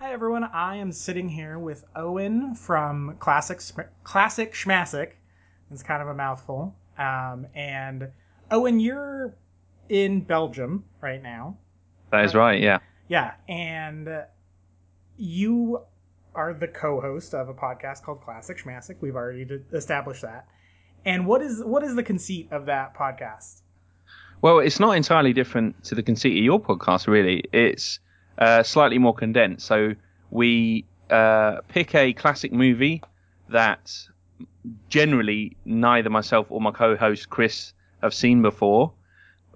Hi everyone, I am sitting here with Owen from Classic Classic Schmassic. It's kind of a mouthful. Um, and Owen, you're in Belgium right now. That is right, yeah. Yeah, and you are the co-host of a podcast called Classic Schmassic. We've already d- established that. And what is what is the conceit of that podcast? Well, it's not entirely different to the conceit of your podcast, really. It's uh, slightly more condensed. So we uh, pick a classic movie that generally neither myself or my co-host Chris have seen before.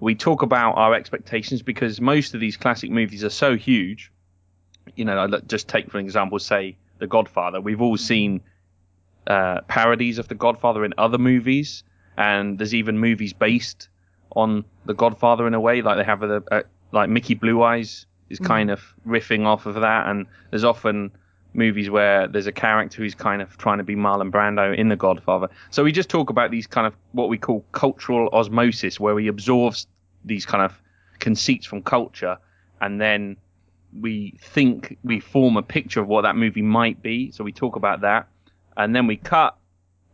We talk about our expectations because most of these classic movies are so huge. You know, just take for example, say The Godfather. We've all seen uh, parodies of The Godfather in other movies, and there's even movies based on The Godfather in a way, like they have a, a like Mickey Blue Eyes is hmm. kind of riffing off of that, and there's often movies where there's a character who's kind of trying to be Marlon Brando in The Godfather. So we just talk about these kind of what we call cultural osmosis, where we absorb these kind of conceits from culture, and then we think we form a picture of what that movie might be. So we talk about that, and then we cut,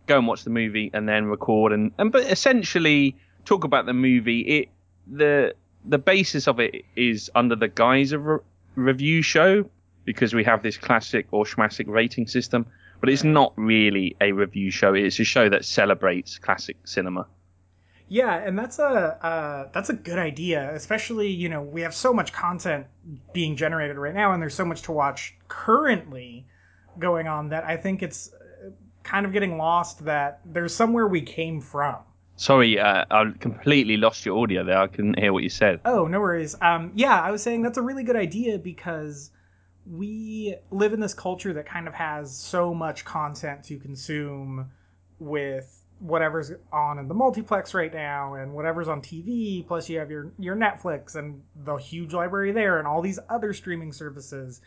go and watch the movie, and then record and and but essentially talk about the movie. It the the basis of it is under the guise of a review show because we have this classic or schmassic rating system, but it's not really a review show. It's a show that celebrates classic cinema. Yeah, and that's a uh, that's a good idea. Especially, you know, we have so much content being generated right now, and there's so much to watch currently going on that I think it's uh, kind of getting lost that there's somewhere we came from. Sorry, uh, I completely lost your audio there. I couldn't hear what you said. Oh, no worries. Um, yeah, I was saying that's a really good idea because we live in this culture that kind of has so much content to consume with whatever's on in the multiplex right now and whatever's on TV plus you have your your Netflix and the huge library there and all these other streaming services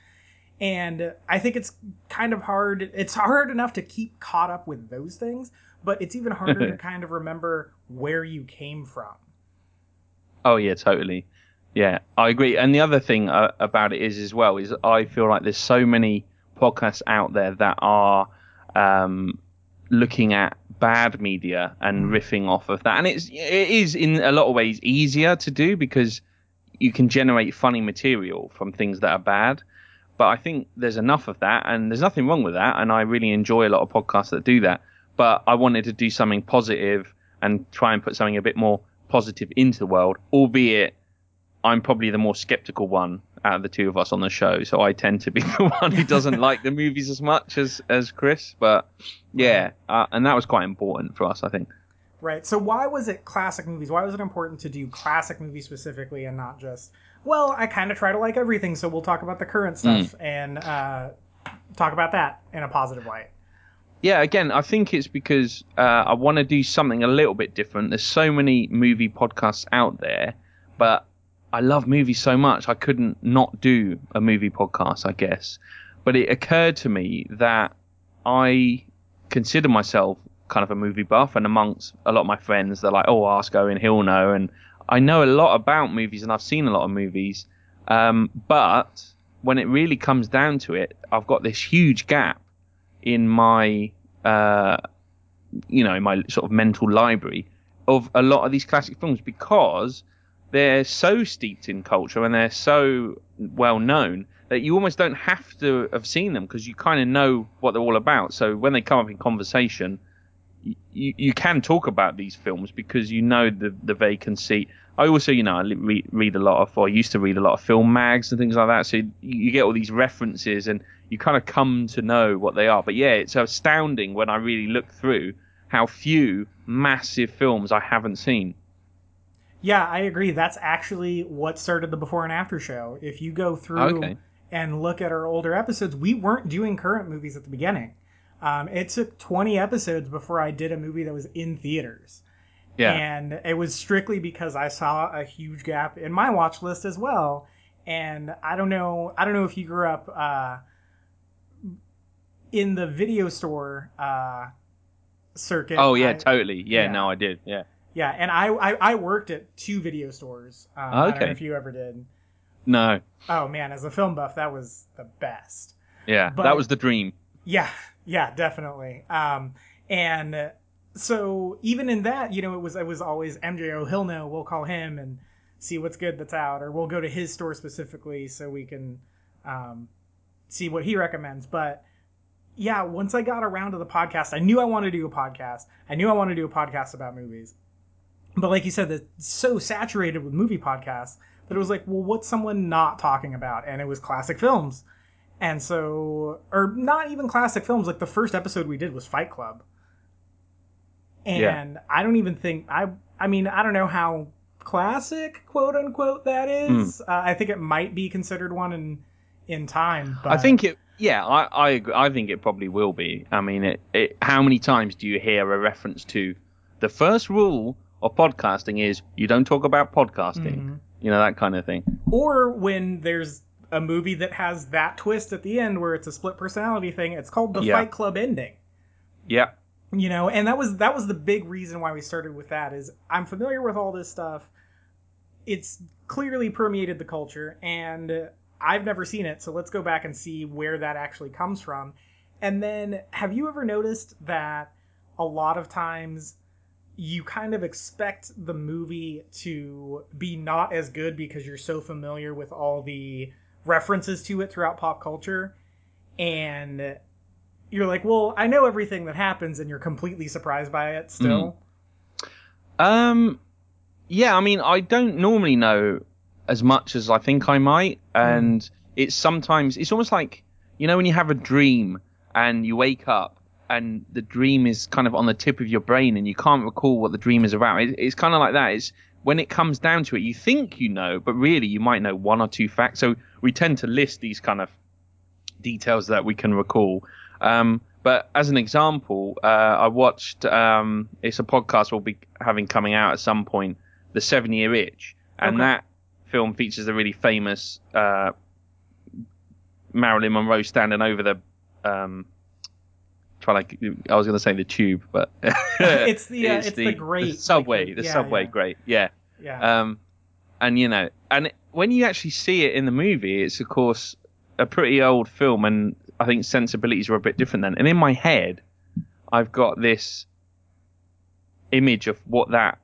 and I think it's kind of hard it's hard enough to keep caught up with those things but it's even harder to kind of remember where you came from Oh yeah, totally. Yeah, I agree. And the other thing uh, about it is as well is I feel like there's so many podcasts out there that are um, looking at bad media and riffing off of that, and it's it is in a lot of ways easier to do because you can generate funny material from things that are bad. But I think there's enough of that, and there's nothing wrong with that. And I really enjoy a lot of podcasts that do that. But I wanted to do something positive and try and put something a bit more positive into the world, albeit I'm probably the more skeptical one out of the two of us on the show, so I tend to be the one who doesn't like the movies as much as as Chris. But yeah, uh, and that was quite important for us, I think. Right. So why was it classic movies? Why was it important to do classic movies specifically and not just well, I kind of try to like everything, so we'll talk about the current stuff and uh, talk about that in a positive light. Yeah, again, I think it's because uh, I want to do something a little bit different. There's so many movie podcasts out there, but I love movies so much I couldn't not do a movie podcast, I guess. But it occurred to me that I consider myself kind of a movie buff, and amongst a lot of my friends, they're like, "Oh, ask Owen, he'll know." And I know a lot about movies, and I've seen a lot of movies. Um, but when it really comes down to it, I've got this huge gap in my, uh, you know, in my sort of mental library of a lot of these classic films because they're so steeped in culture and they're so well known that you almost don't have to have seen them because you kind of know what they're all about. So when they come up in conversation, you, you can talk about these films because you know the the vacancy. I also, you know, I read, read a lot of, or I used to read a lot of film mags and things like that. So you, you get all these references and you kind of come to know what they are. But yeah, it's astounding when I really look through how few massive films I haven't seen. Yeah, I agree. That's actually what started the before and after show. If you go through Okay. and look at our older episodes, we weren't doing current movies at the beginning. Um, it took 20 episodes before I did a movie that was in theaters. Yeah. And it was strictly because I saw a huge gap in my watch list as well. And I don't know, I don't know if you grew up uh, in the video store uh, circuit. oh yeah, I- totally. Yeah, yeah. no, I did. Yeah. yeah, and I, I I worked at two video stores. Um, I don't know Okay. if you ever did, No. Oh man, as a film buff, that was the best. Yeah, But- that was the dream. Yeah, yeah, definitely. Um, and so even in that, you know, it was it was always MJO. He'll know. We'll call him and see what's good that's out, or we'll go to his store specifically so we can um, see what he recommends. But yeah, once I got around to the podcast, I knew I wanted to do a podcast. I knew I wanted to do a podcast about movies. But like you said, it's so saturated with movie podcasts that it was like, well, what's someone not talking about? And it was classic films. And so, or not even classic films. Like the first episode we did was Fight Club, and I don't even think I. I mean, I don't know how classic, quote unquote, that is. Uh, I think it might be considered one in in time. But I think it. Yeah, I I, agree. I think it probably will be. I mean, it, it. How many times do you hear a reference to the first rule of podcasting is you don't talk about podcasting. Mhm. You know that kind of thing. or when there's a movie that has that twist at the end where it's a split personality thing, it's called the Yeah. Fight Club ending. Yeah. You know and that was that was the big reason why we started with that is i'm familiar with all this stuff. It's clearly permeated the culture and i've never seen it. So let's go back and see where that actually comes from. And then have you ever noticed that a lot of times you kind of expect the movie to be not as good because you're so familiar with all the references to it throughout pop culture? And you're like, well, I know everything that happens, and you're completely surprised by it still. Um, yeah, I mean, I don't normally know as much as I think I might, and it's sometimes it's almost like you know when you have a dream and you wake up and the dream is kind of on the tip of your brain and you can't recall what the dream is about. It, it's kind of like that. It's when it comes down to it, you think you know, but really you might know one or two facts. So we tend to list these kind of details that we can recall. Um, but as an example, uh, I watched. Um, it's a podcast we'll be having coming out at some point. The Seven Year Itch, and Okay. that film features a really famous uh, Marilyn Monroe standing over the. Um, try like I was going to say the tube, but It's the, uh, it's the subway, like the the- yeah, subway yeah. grate, yeah. Yeah. Um, and you know, and when you actually see it in the movie, it's of course a pretty old film, and I think sensibilities were a bit different then. And in my head, I've got this image of what that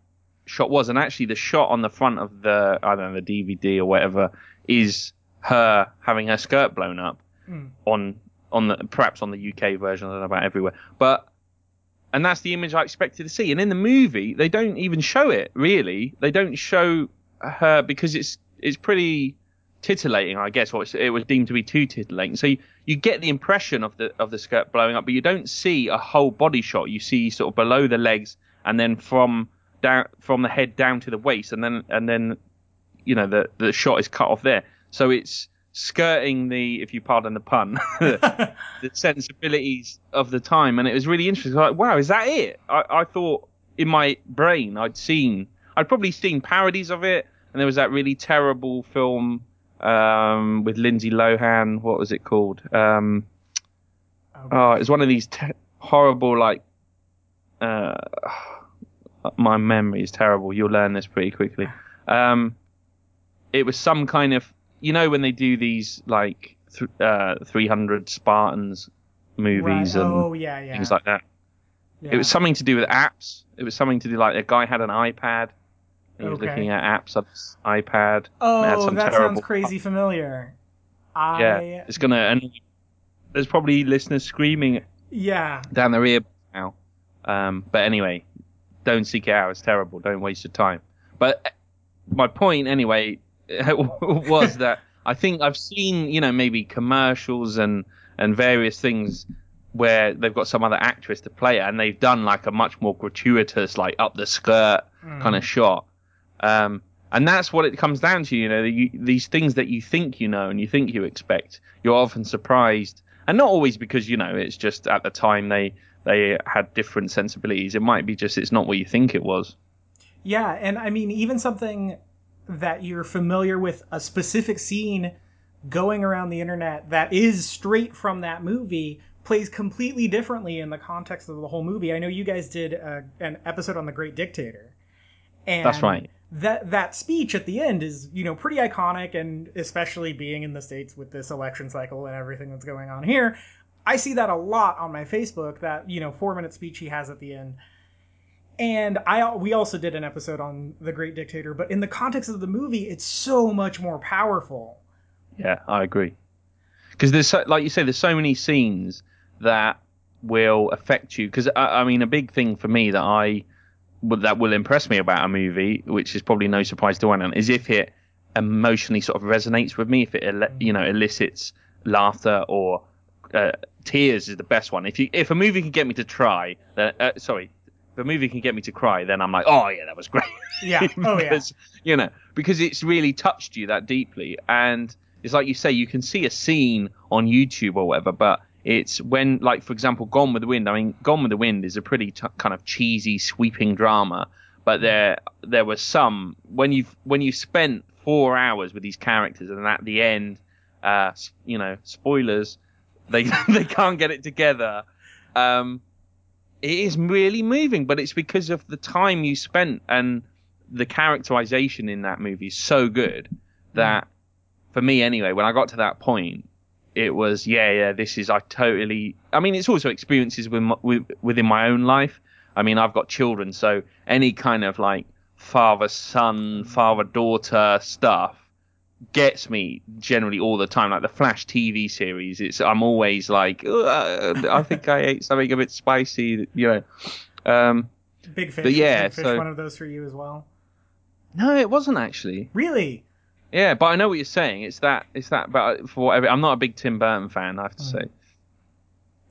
shot was, and actually the shot on the front of the I don't know the DVD or whatever is her having her skirt blown up Mm. on on the perhaps on the UK version. I don't know about everywhere, but and that's the image I expected to see. And in the movie, they don't even show it really. They don't show her because it's it's pretty titillating, I guess. Or it was deemed to be too titillating. So you, you get the impression of the of the skirt blowing up, but you don't see a whole body shot. You see sort of below the legs and then from down from the head down to the waist, and then and then you know the the shot is cut off there. So it's skirting the, if you pardon the pun, the sensibilities of the time, and it was really interesting. Like, wow, is that it? I, I thought in my brain I'd seen, I'd probably seen parodies of it, and there was that really terrible film um, with Lindsay Lohan. What was it called? Um, oh, it was one of these te- horrible, like, uh, my memory is terrible. You'll learn this pretty quickly. Um, it was some kind of, you know, when they do these like th- uh, 300 Spartans movies Right. and oh yeah, yeah. things like that. yeah. It was something to do with apps. It was something to do like a guy had an iPad. He was Okay. looking at apps on his iPad. Oh, some that sounds crazy familiar. I Yeah, it's gonna. And there's probably listeners screaming yeah. down their ear now. Um, but anyway, don't seek it out. It's terrible. Don't waste your time. But uh, my point, anyway, was that I think I've seen, you know, maybe commercials and and various things where they've got some other actress to play it, and they've done like a much more gratuitous, like up the skirt Mm. kind of shot. Um, and that's what it comes down to, you know, you, these things that you think you know and you think you expect. You're often surprised, and not always because you know it's just at the time they they had different sensibilities. It might be just it's not what you think it was. Yeah, and I mean, even something that you're familiar with a specific scene going around the internet that is straight from that movie plays completely differently in the context of the whole movie. I know you guys did uh, an episode on The Great Dictator. And That's right. That that speech at the end is you know pretty iconic and especially being in the states with this election cycle and everything that's going on here i see that a lot on my facebook that you know four minute speech he has at the end. And i we also did an episode on the great dictator but in the context of the movie it's so much more powerful. Yeah i agree. Because there's so, like you say there's so many scenes that will affect you. Because I, I mean a big thing for me that i that will impress me about a movie, which is probably no surprise to anyone, is if it emotionally sort of resonates with me, if it you know elicits laughter or uh, tears is the best one. If you if a movie can get me to try, then, uh, sorry, if a movie can get me to cry, then I'm like, oh yeah, that was great. Yeah. Oh because, yeah. You know, because it's really touched you that deeply, and it's like you say, you can see a scene on YouTube or whatever, but it's when, like, for example, Gone with the Wind. I mean, Gone with the Wind is a pretty t- kind of cheesy, sweeping drama, but there there was some when you've when you spent four hours with these characters, and at the end, uh, you know, spoilers, they they can't get it together. Um, it is really moving, but it's because of the time you spent and the characterization in that movie is so good that, for me anyway, when I got to that point, it was yeah yeah this is I totally I mean it's also experiences with, my, with within my own life. I mean I've got children, so any kind of like father son father daughter stuff gets me generally all the time. Like the Flash TV series, it's I'm always like I think I ate something a bit spicy, you know. Um, Big fish. But yeah, Big fish so- one of those for you as well. no, it wasn't actually. Really? Yeah, but I know what you're saying. It's that. It's that. But for whatever, I'm not a big Tim Burton fan. I have to say.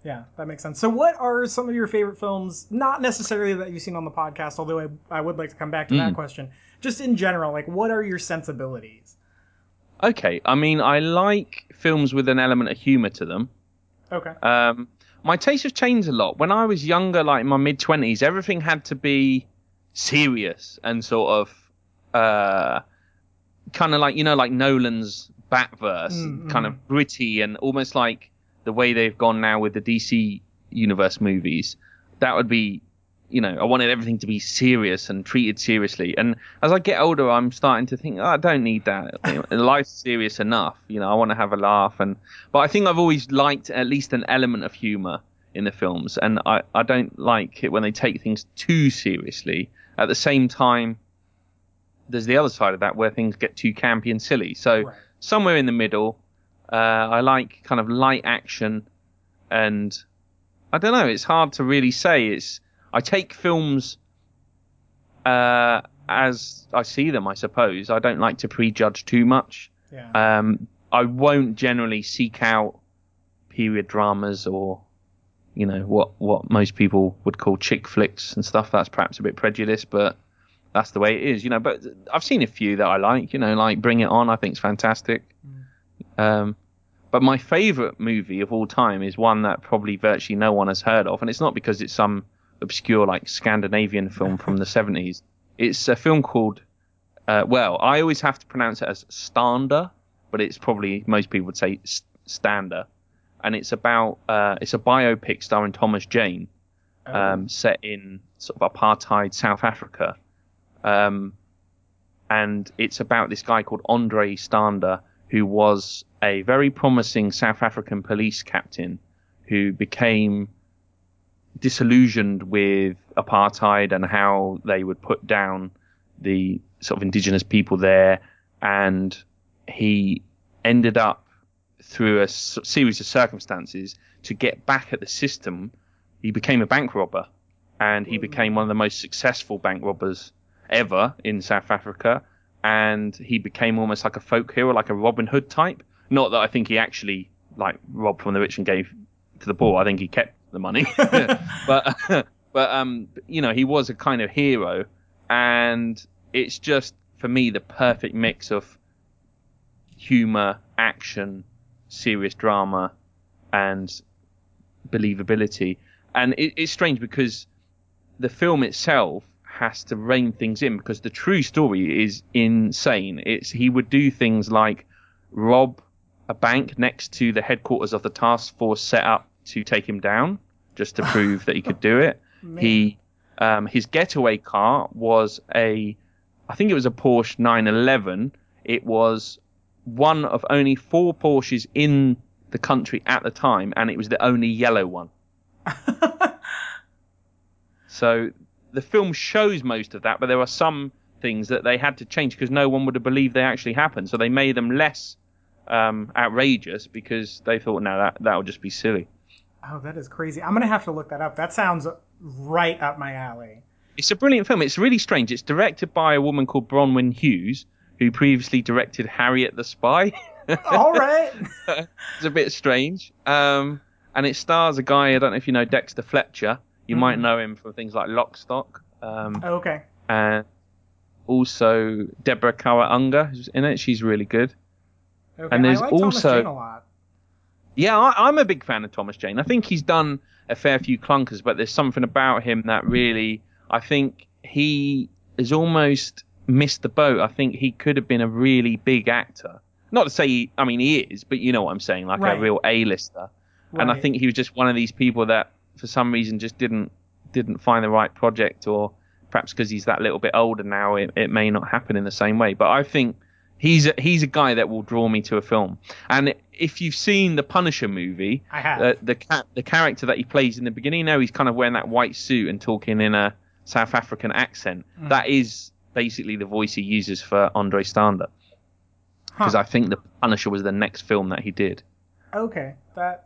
Yeah, that makes sense. So, what are some of your favorite films? Not necessarily that you've seen on the podcast, although I, I would like to come back to that Mm. question. Just in general, like, what are your sensibilities? Okay, I mean, I like films with an element of humor to them. Okay. Um, my taste has changed a lot. When I was younger, like in my mid twenties, everything had to be serious and sort of, uh, kind of like you know, like Nolan's Batverse, Mm, kind of gritty and almost like the way they've gone now with the DC universe movies. That would be, you know, I wanted everything to be serious and treated seriously. And as I get older, I'm starting to think, oh, I don't need that. Life's serious enough. You know, I want to have a laugh. And but I think I've always liked at least an element of humor in the films, and I I don't like it when they take things too seriously. At the same time, there's the other side of that where things get too campy and silly. So Right. somewhere in the middle. Uh, I like kind of light action, and I don't know. It's hard to really say. It's I take films uh, as I see them. I suppose I don't like to prejudge too much. Yeah. Um, I won't generally seek out period dramas or you know what what most people would call chick flicks and stuff. That's perhaps a bit prejudiced, but that's the way it is, you know. But I've seen a few that I like, you know, like Bring It On. I think it's fantastic. Um, but my favourite movie of all time is one that probably virtually no one has heard of, and it's not because it's some obscure like Scandinavian film from the 70s. It's a film called, uh, well, I always have to pronounce it as Stander, but it's probably most people would say Stander, and it's about uh, it's a biopic starring Thomas Jane, um, set in sort of apartheid South Africa, um, and it's about this guy called Andre Stander who was a very promising South African police captain who became disillusioned with apartheid and how they would put down the sort of indigenous people there. And he ended up through a series of circumstances to get back at the system he became a bank robber. And he became one of the most successful bank robbers ever in South Africa and he became almost like a folk hero like a Robin Hood type. Not that I think he actually like robbed from the rich and gave to the poor. I think he kept the money. But but um you know he was a kind of hero and it's just for me the perfect mix of humor action serious drama and believability. And it, it's strange because the film itself has to rein things in because the true story is insane it's he would do things like rob a bank next to the headquarters of the task force set up to take him down just to prove that he could do it Man. he um, his getaway car was a I think it was a Porsche 911. It was one of only four Porsches in the country at the time, and it was the only yellow one. so the film shows most of that, but there are some things that they had to change because no one would have believed they actually happened. So they made them less um, outrageous because they thought, no, that that would just be silly. Oh, that is crazy. I'm gonna have to look that up. That sounds right up my alley. It's a brilliant film. It's really strange. It's directed by a woman called Bronwen Hughes, who previously directed Harriet the Spy. All right. it's a bit strange. Um, and it stars a guy, I don't know if you know Dexter Fletcher. You mm. might know him from things like Lock, Stock. Um, okay. And also Deborah Kara Unger who's in it. She's really good. Okay. And there's like also. Yeah, I, I'm a big fan of Thomas Jane. I think he's done a fair few clunkers, but there's something about him that really, I think he has almost missed the boat. I think he could have been a really big actor. Not to say, he, I mean, he is, but you know what I'm saying, like right. a real A-lister. Right. And I think he was just one of these people that, for some reason, just didn't didn't find the right project, or perhaps because he's that little bit older now, it, it may not happen in the same way. But I think he's a, he's a guy that will draw me to a film. And if you've seen the Punisher movie, I have. Uh, the the character that he plays in the beginning, now he's kind of wearing that white suit and talking in a South African accent. Mm. That is basically the voice he uses for Andre Stander. Because huh. I think the Punisher was the next film that he did. Okay, that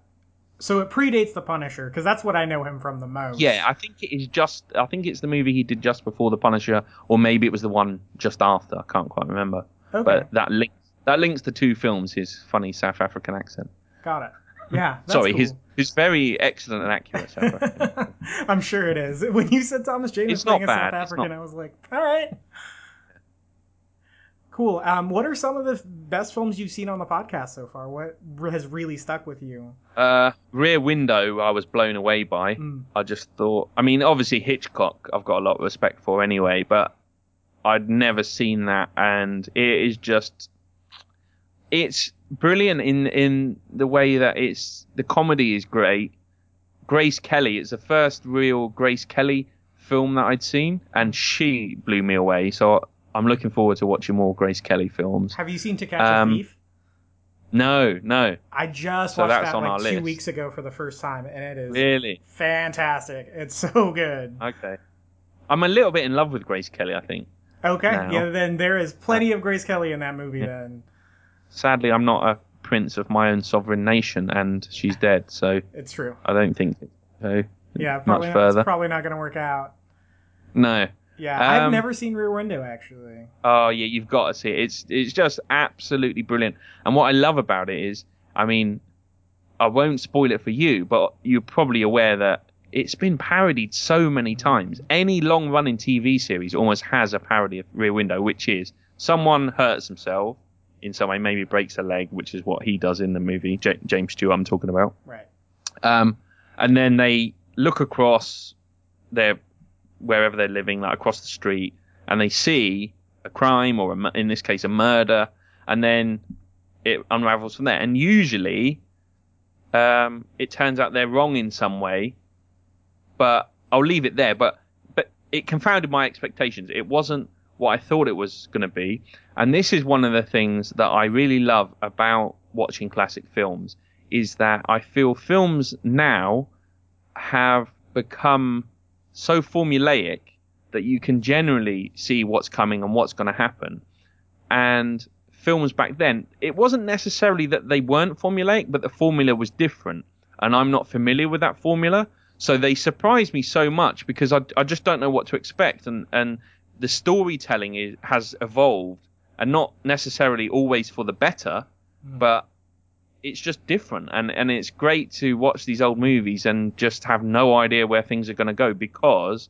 so it predates the Punisher because that's what I know him from the most. Yeah, I think it is just. I think it's the movie he did just before the Punisher, or maybe it was the one just after. I can't quite remember. Okay. But that links that links the two films. His funny South African accent. Got it. Yeah. Sorry, cool. his his very excellent and accurate South African. I'm sure it is. When you said Thomas Jane was playing a South African. I was like, all right. Cool. Um, what are some of the best films you've seen on the podcast so far? What has really stuck with you? Uh, Rear Window, I was blown away by. Mm. I just thought, I mean, obviously Hitchcock, I've got a lot of respect for anyway, but I'd never seen that, and it is just, it's brilliant in in the way that it's the comedy is great. Grace Kelly, it's the first real Grace Kelly film that I'd seen, and she blew me away. So I'm looking forward to watching more Grace Kelly films. Have you seen To Catch um, a Thief? No, no. I just so watched that like two list. weeks ago for the first time, and it is really fantastic. It's so good. Okay, I'm a little bit in love with Grace Kelly. I think. Okay, now. yeah. Then there is plenty of Grace Kelly in that movie. Yeah. Then. Sadly, I'm not a prince of my own sovereign nation, and she's dead. So it's true. I don't think so. Yeah, probably much not, further. It's probably not going to work out. No. Yeah, um, I've never seen Rear Window actually. Oh yeah, you've got to see it. It's it's just absolutely brilliant. And what I love about it is, I mean, I won't spoil it for you, but you're probably aware that it's been parodied so many times. Any long running TV series almost has a parody of Rear Window, which is someone hurts himself in some way, maybe breaks a leg, which is what he does in the movie. J- James Stewart, I'm talking about. Right. Um, and then they look across their wherever they're living, like across the street, and they see a crime or a, in this case a murder, and then it unravels from there. And usually, um, it turns out they're wrong in some way, but I'll leave it there. But but it confounded my expectations. It wasn't what I thought it was going to be, and this is one of the things that I really love about watching classic films is that I feel films now have become so formulaic that you can generally see what's coming and what's going to happen. And films back then, it wasn't necessarily that they weren't formulaic, but the formula was different. And I'm not familiar with that formula. So they surprised me so much because I, I just don't know what to expect. And, and the storytelling is, has evolved and not necessarily always for the better, mm. but it's just different. And and it's great to watch these old movies and just have no idea where things are going to go because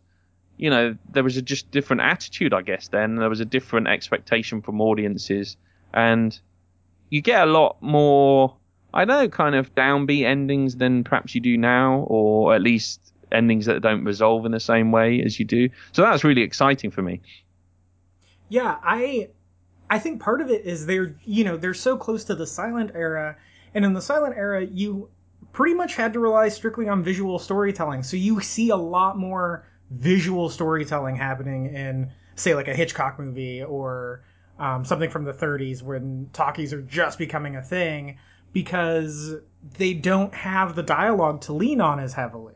you know there was a just different attitude i guess then. There was a different expectation from audiences. And you get a lot more i don't know kind of downbeat endings than perhaps you do now or at least endings that don't resolve in the same way as you do. So that's really exciting for me. Yeah i I think part of it is they're you know they're so close to the silent era and in the silent era, you pretty much had to rely strictly on visual storytelling. So you see a lot more visual storytelling happening in say like a Hitchcock movie or um, something from the 30s when talkies are just becoming a thing because they don't have the dialogue to lean on as heavily.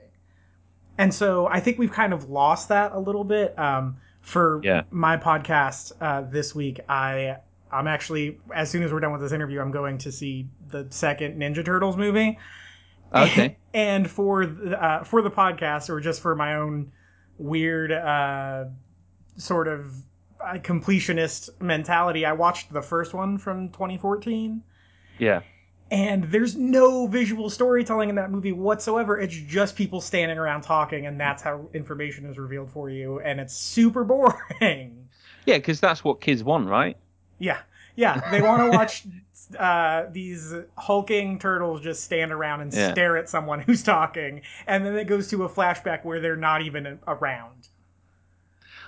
And so I think we've kind of lost that a little bit. Um, for Yeah. my podcast uh, this week, I I'm actually as soon as we're done with this interview, I'm going to see the second Ninja Turtles movie. Okay. and for the, uh, for the podcast, or just for my own weird uh, sort of uh, completionist mentality, I watched the first one from 2014 Yeah. and there's no visual storytelling in that movie whatsoever. It's just people standing around talking, and that's how information is revealed for you, and it's super boring. Yeah, because that's what kids want, right? Yeah, yeah, they want to watch uh, these hulking turtles just stand around and Yeah. stare at someone who's talking, and then it goes to a flashback where they're not even around.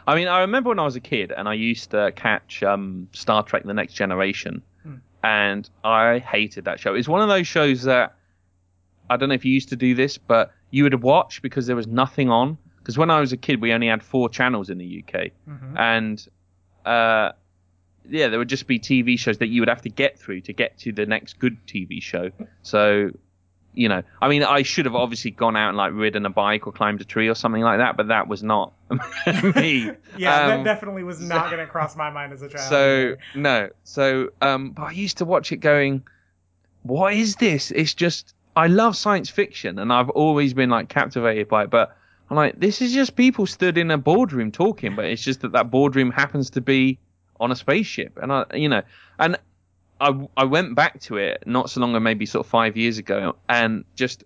I mean, I remember when I was a kid and I used to catch um, Star Trek: The Next Generation, Hmm. and I hated that show. It's one of those shows that I don't know if you used to do this, but you would watch because there was nothing on. Because when I was a kid, we only had four channels in the UK, Mhm. and uh, yeah, there would just be TV shows that you would have to get through to get to the next good TV show. So, you know, I mean, I should have obviously gone out and like ridden a bike or climbed a tree or something like that, but that was not me. Yeah, Um, that definitely was not going to cross my mind as a child. so no, so um, but I used to watch it going, what is this? It's just I love science fiction and I've always been like captivated by it, but I'm like, this is just people stood in a boardroom talking, but it's just that that boardroom happens to be on a spaceship, and I, you know, and I I went back to it not so long ago, maybe sort of five years ago, and just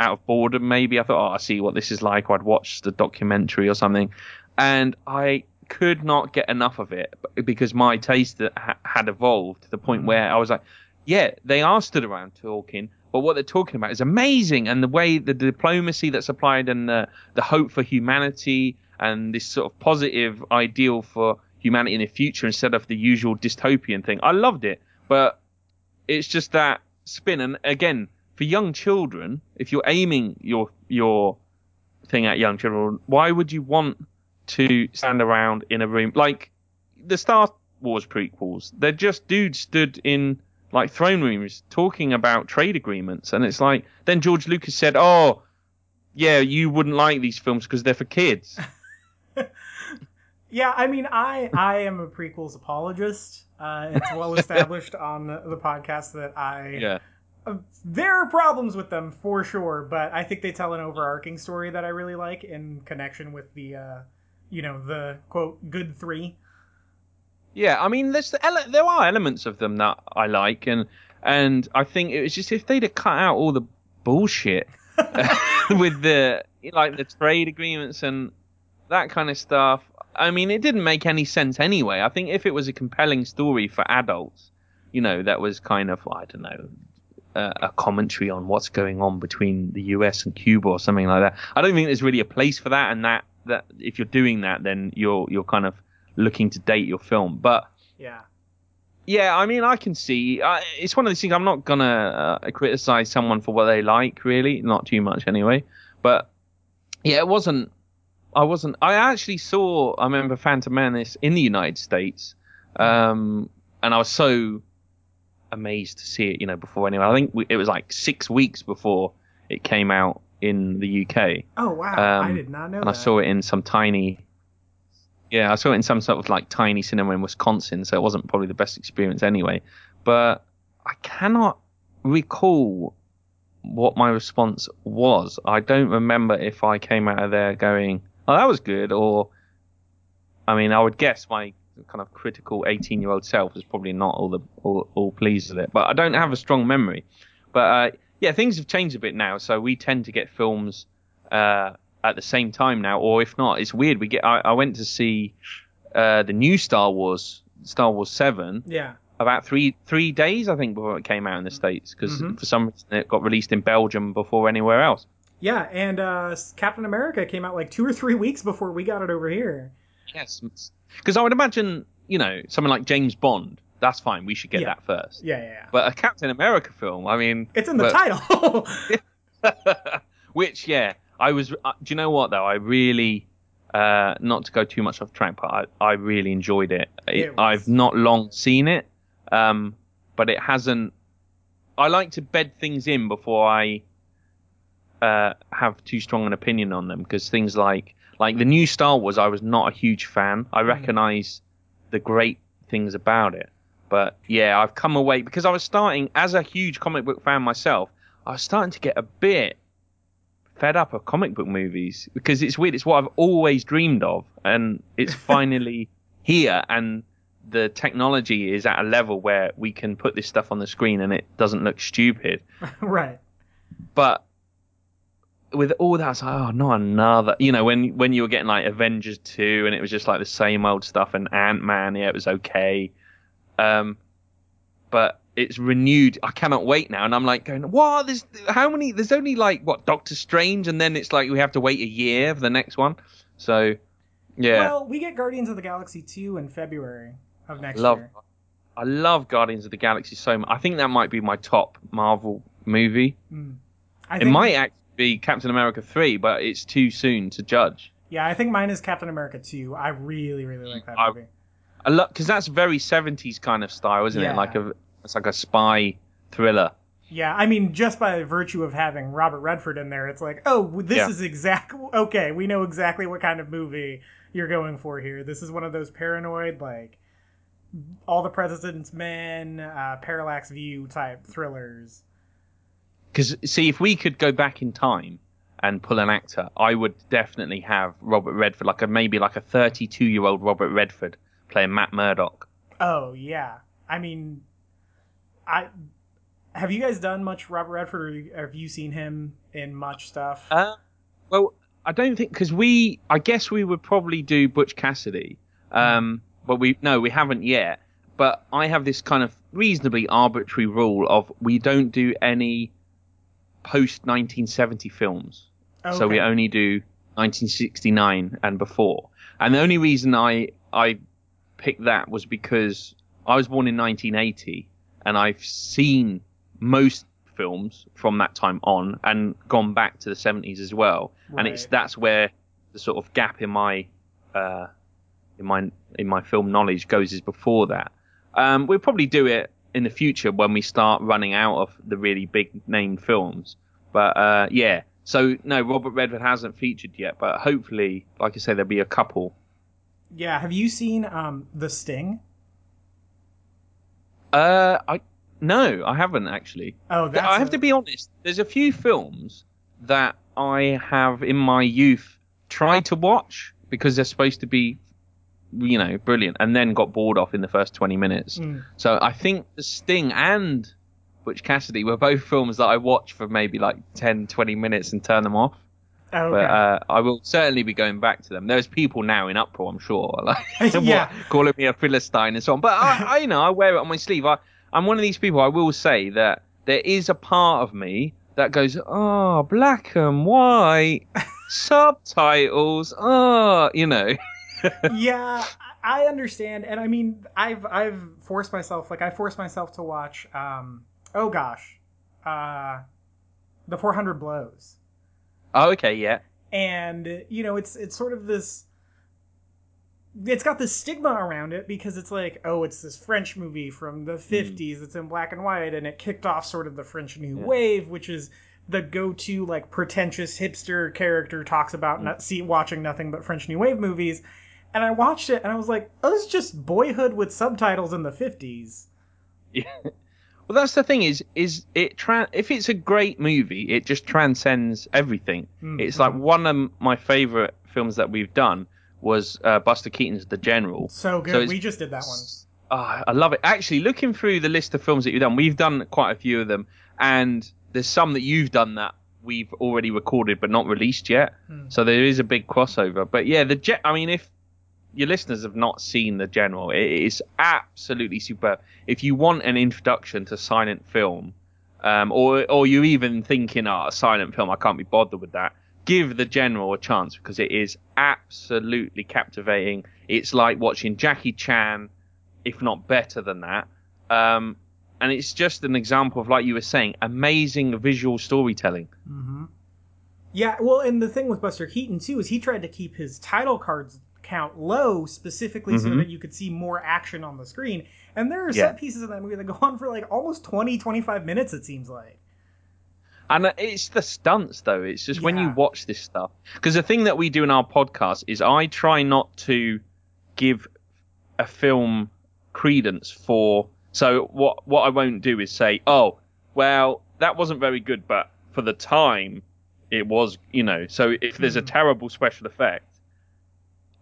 out of boredom, maybe I thought, oh, I see what this is like. Or I'd watch the documentary or something, and I could not get enough of it because my taste had evolved to the point mm. where I was like, yeah, they are stood around talking, but what they're talking about is amazing, and the way the diplomacy that's applied and the the hope for humanity and this sort of positive ideal for humanity in the future instead of the usual dystopian thing. I loved it, but it's just that spin. And again, for young children, if you're aiming your your thing at young children, why would you want to stand around in a room like the Star Wars prequels? They're just dudes stood in like throne rooms talking about trade agreements, and it's like then George Lucas said, "Oh, yeah, you wouldn't like these films because they're for kids." Yeah, I mean, I I am a prequels apologist. Uh, it's well established on the podcast that I yeah, uh, there are problems with them for sure, but I think they tell an overarching story that I really like in connection with the uh, you know the quote good three. yeah. I mean, there's the ele- there are elements of them that I like, and and I think it was just if they'd have cut out all the bullshit with the like the trade agreements and that kind of stuff. I mean, it didn't make any sense anyway. I think if it was a compelling story for adults, you know, that was kind of I don't know uh, a commentary on what's going on between the US and Cuba or something like that. I don't think there's really a place for that, and that that if you're doing that, then you're you're kind of looking to date your film. But Yeah. yeah, I mean, I can see. It's one of these things. I'm not gonna uh, criticize someone for what they like, really, not too much anyway. But yeah, it wasn't. I wasn't. I actually saw. I remember Phantom Menace in the United States, um, and I was so amazed to see it. You know, before anyone. I think we, it was like six weeks before it came out in the UK Oh wow, I Um, did not know and that. I saw it in some tiny. Yeah, I saw it in some sort of like tiny cinema in Wisconsin, so it wasn't probably the best experience anyway. But I cannot recall what my response was. I don't remember if I came out of there going, "Oh, that was good," or I mean, I would guess my kind of critical 18-year-old self was probably not all the all, all pleased with it. But I don't have a strong memory. But uh, yeah, things have changed a bit now, so we tend to get films uh, at the same time now, or if not, it's weird. We get. I, I went to see uh, the new Star Wars, Star Wars Seven, yeah. about three three days I think before it came out in the states, because Mhm. for some reason it got released in Belgium before anywhere else. Yeah, and uh, Captain America came out like two or three weeks before we got it over here. Yes, because I would imagine you know someone like James Bond. That's fine. We should get Yeah. that first. Yeah, yeah, yeah. But a Captain America film, I mean, It's in the but- title. which yeah, I was. Uh, do you know what though? I really uh, not to go too much off track, but I, I really enjoyed it. it It I've not long seen it, um, but it hasn't. I like to bed things in before I uh, have too strong an opinion on them because things like like the new Star Wars, I was not a huge fan. I recognize the great things about it, but yeah, I've come away because I was starting as a huge comic book fan myself. I was starting to get a bit fed up of comic book movies because it's weird. It's what I've always dreamed of, and it's finally here. And the technology is at a level where we can put this stuff on the screen and it doesn't look stupid. right. But with all that, I was like, oh, not another. You know, when when you were getting like Avengers two, and it was just like the same old stuff, and Ant Man, yeah, it was okay. Um, but it's renewed. I cannot wait now, and I'm like going, what? There's how many? There's only like what Doctor Strange, and then it's like we have to wait a year for the next one. So, yeah, Well, we get Guardians of the Galaxy 2 in February of next love. year. I love Guardians of the Galaxy so much. I think that might be my top Marvel movie. Mm. I It think, might actually be Captain America three, but it's too soon to judge. Yeah, I think mine is Captain America 2. I really, really like that I- movie. I love because that's very seventies kind of style, isn't Yeah. it? Like a it's like a spy thriller. Yeah, I mean, just by virtue of having Robert Redford in there, it's like, oh, this Yeah. is exact. Okay, we know exactly what kind of movie you're going for here. This is one of those paranoid, like, all the President's Men, uh, Parallax View type thrillers. Because see, if we could go back in time and pull an actor, I would definitely have Robert Redford, like a maybe like a thirty-two year old Robert Redford playing Matt Murdock. Oh yeah, I mean, I have you guys done much Robert Redford, or have you seen him in much stuff? Uh, well, I don't think because we, I guess we would probably do Butch Cassidy, um, but we no, we haven't yet. But I have this kind of reasonably arbitrary rule of we don't do any post 1970 films, so we only do 1969 and before. And the only reason I I picked that was because I was born in 1980 and I've seen most films from that time on and gone back to the 70s as well. And it's that's where the sort of gap in my uh, in my in my film knowledge goes is before that. Um, we'll probably do it in the future when we start running out of the really big name films. But uh, yeah, so no, Robert Redford hasn't featured yet, but hopefully, like I say, there'll be a couple. Yeah, have you seen um The Sting? Uh, I no, I haven't actually. Oh, that's I have a- to be honest. There's a few films that I have in my youth tried to watch because they're supposed to be, you know, brilliant, and then got bored off in the first 20 minutes. Mm. So I think The Sting and Butch Cassidy were both films that I watched for maybe like 10, 20 minutes and turn them off. Oh, But uh, I will certainly be going back to them. There's people now in uproar, I'm sure, like Yeah. what, calling me a philistine and so on. But I, I, you know, I wear it on my sleeve. I, I'm one of these people. I will say that there is a part of me that goes, oh, black and white subtitles. Oh, you know. Yeah, I understand, and I mean, I've I've forced myself, like I forced myself to watch. um Oh gosh, uh, the 400 Blows, Oh, okay, yeah. and you know, it's it's sort of this. It's got this stigma around it because it's like, oh, it's this French movie from the 50s. It's in black and white, and it kicked off sort of the French New Yeah. Wave, which is the go-to like pretentious hipster character talks about not see watching nothing but French New Wave movies. And I watched it and I was like, oh, this is just boyhood with subtitles in the 50s. Yeah. Well, that's the thing is, is it tra- if it's a great movie, it just transcends everything. Mm, It's like one of my favorite films that we've done was uh, Buster Keaton's The General. So good. So we just did that one. Ah, I love it. Actually, looking through the list of films that you've done, we've done quite a few of them, and there's some that you've done that we've already recorded but not released yet. Hmm. So there is a big crossover. But yeah, the jet. I mean, if your listeners have not seen the general, it is absolutely superb. If you want an introduction to silent film, um, or or you're even thinking, oh, a silent film, I can't be bothered with that. Give the general a chance because it is absolutely captivating. It's like watching Jackie Chan, if not better than that. Um, and it's just an example of, like you were saying, amazing visual storytelling. hmm Yeah, well, and the thing with Buster Keaton too is he tried to keep his title cards count low specifically so Mhm. that you could see more action on the screen. And there are Yeah. set pieces in that movie that go on for like almost 20, 25 minutes, it seems like. And uh, it's the stunts, though. It's just when you watch this stuff. Because the thing that we do in our podcast is I try not to give a film credence for. So what what I won't do is say, oh, well, that wasn't very good, but for the time, it was, you know. So if there's a Mhm. terrible special effect,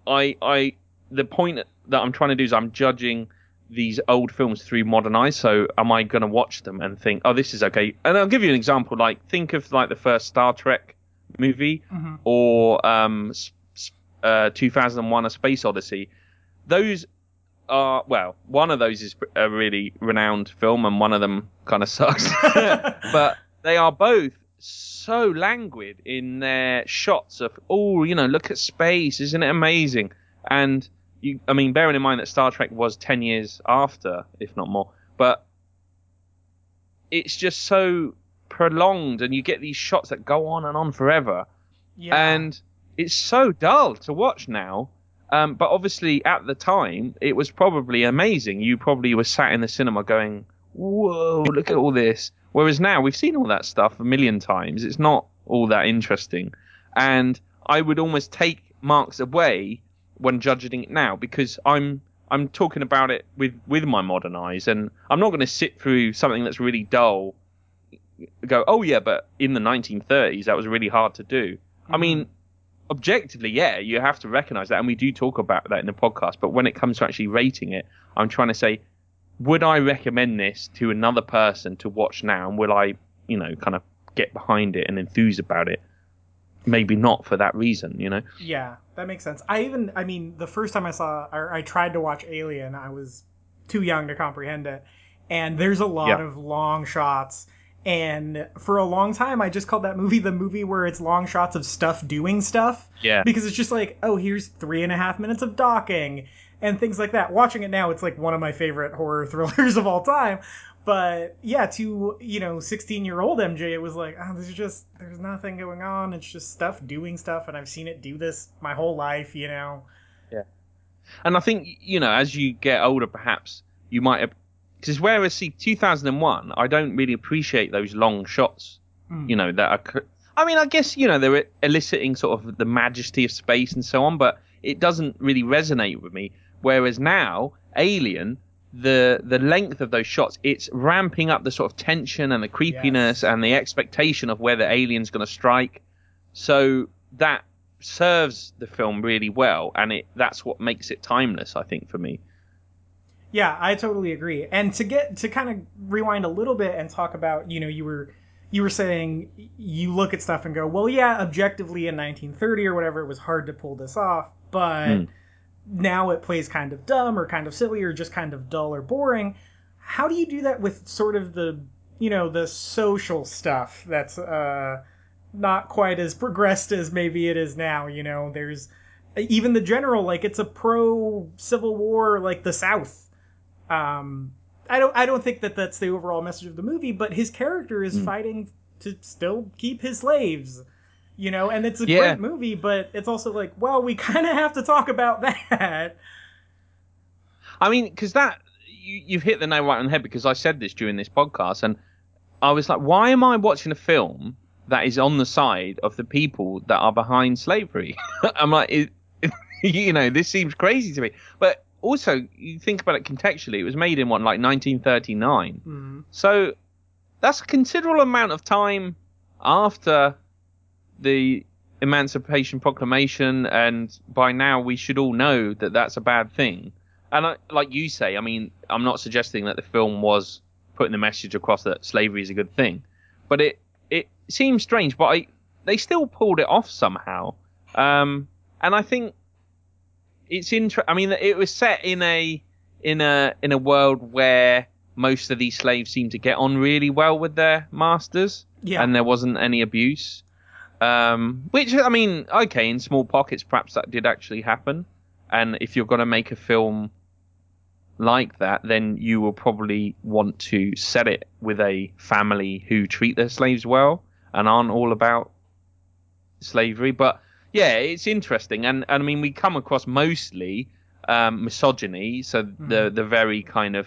I I the point that I'm trying to do is I'm judging these old films through modern eyes. So am I going to watch them and think, oh, this is okay? And I'll give you an example. Like think of like the first Star Trek movie Mhm. or um, uh, 2001: A Space Odyssey. Those are well, one of those is a really renowned film, and one of them kind of sucks. but they are both so languid in their shots of oh you know look at space isn't it amazing? And you i mean bearing in mind that star trek was 10 years after if not more but it's just so prolonged and you get these shots that go on and on forever. Yeah. and it's so dull to watch now um, but obviously at the time it was probably amazing. You probably were sat in the cinema going whoa look at all this whereas now we've seen all that stuff a million times. It's not all that interesting. And i would almost take marks away when judging it now because i'm i'm talking about it with with my modern eyes and i'm not going to sit through something that's really dull go oh yeah but in the 1930s that was really hard to do. I mm-hmm. mean, objectively, yeah, you have to recognize that, and we do talk about that in the podcast. But when it comes to actually rating it, I'm trying to say, would I recommend this to another person to watch now, and will I, you know, kind of get behind it and enthuse about it? Maybe not for that reason, you know. Yeah, that makes sense. I even, I mean, the first time I saw, or I tried to watch Alien, I was too young to comprehend it. And there's a lot Yeah. of long shots. And for a long time, I just called that movie the movie where it's long shots of stuff doing stuff. Yeah. Because it's just like, oh, here's three and a half minutes of docking and things like that. Watching it now, it's like one of my favorite horror thrillers of all time. But yeah, to you know, sixteen year old MJ, it was like, oh, there's just there's nothing going on. It's just stuff doing stuff, and I've seen it do this my whole life. You know. Yeah, and I think you know, as you get older, perhaps you might have because whereas see 2001, I don't really appreciate those long shots. Mm. You know that are. I mean, I guess you know they're eliciting sort of the majesty of space and so on, but it doesn't really resonate with me. Whereas now, Alien, the the length of those shots, it's ramping up the sort of tension and the creepiness Yes. and the expectation of where the alien's going to strike. So that serves the film really well, and it that's what makes it timeless. I think for me. Yeah, I totally agree. And to get to kind of rewind a little bit and talk about, you know, you were you were saying you look at stuff and go, well, yeah, objectively in 1930 or whatever, it was hard to pull this off, but Mm. Now it plays kind of dumb or kind of silly or just kind of dull or boring. How do you do that with sort of the, you know, the social stuff that's uh, not quite as progressed as maybe it is now? You know, there's even the general, like it's a pro Civil War, like the South. Um, I don't, I don't think that that's the overall message of the movie, but his character is Mm. fighting to still keep his slaves. You know, and it's a Yeah. great movie, but it's also like, well, we kind of have to talk about that. I mean, because that you, you've hit the nail right on the head. Because I said this during this podcast, and I was like, why am I watching a film that is on the side of the people that are behind slavery? I'm like, it, you know, this seems crazy to me. But also, you think about it contextually. It was made in what, like 1939. Mm. So that's a considerable amount of time after the Emancipation Proclamation, and by now we should all know that that's a bad thing. And I, like you say, I mean, I'm not suggesting that the film was putting the message across that slavery is a good thing, but it it seems strange. But I, they still pulled it off somehow, um, and I think it's interesting. I mean, it was set in a in a in a world where most of these slaves seem to get on really well with their masters, Yeah. and there wasn't any abuse. Um, which I mean, okay, in small pockets, perhaps that did actually happen. And if you're going to make a film like that, then you will probably want to set it with a family who treat their slaves well and aren't all about slavery. But yeah, it's interesting, and, and I mean we come across mostly um, misogyny, so mm. the the very kind of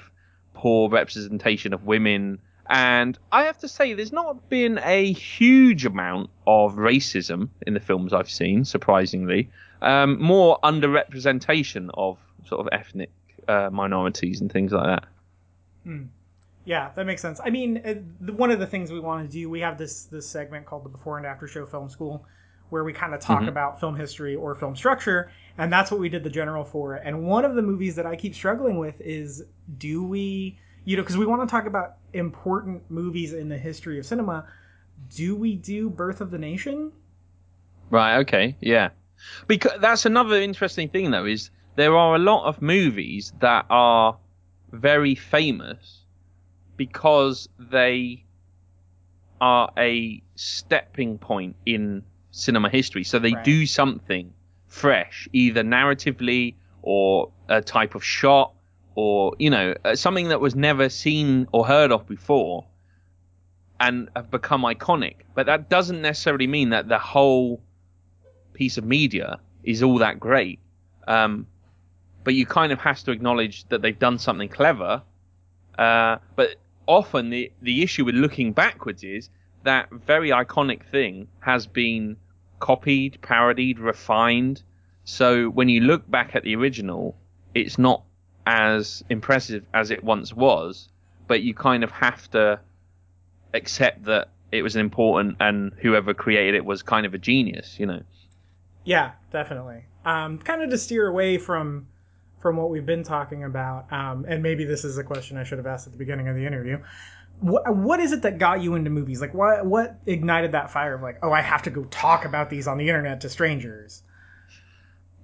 poor representation of women. And I have to say, there's not been a huge amount of racism in the films I've seen, surprisingly. Um, more underrepresentation of sort of ethnic uh, minorities and things like that. Hmm. Yeah, that makes sense. I mean, uh, one of the things we want to do, we have this this segment called the Before and After Show Film School, where we kind of talk mm-hmm. about film history or film structure, and that's what we did the general for. And one of the movies that I keep struggling with is, do we, you know, because we want to talk about important movies in the history of cinema. Do we do Birth of the Nation? Right. Okay. Yeah. Because that's another interesting thing, though, is there are a lot of movies that are very famous because they are a stepping point in cinema history. So they right. do something fresh, either narratively or a type of shot or, you know, uh, something that was never seen or heard of before and have become iconic. But that doesn't necessarily mean that the whole piece of media is all that great. Um, but you kind of have to acknowledge that they've done something clever. Uh, but often the the issue with looking backwards is that very iconic thing has been copied, parodied, refined. So when you look back at the original, it's not as impressive as it once was, but you kind of have to accept that it was important and whoever created it was kind of a genius, you know. Yeah, definitely. Um, kind of to steer away from from what we've been talking about, um, and maybe this is a question I should have asked at the beginning of the interview. What, what is it that got you into movies? Like, what what ignited that fire of like, oh, I have to go talk about these on the internet to strangers?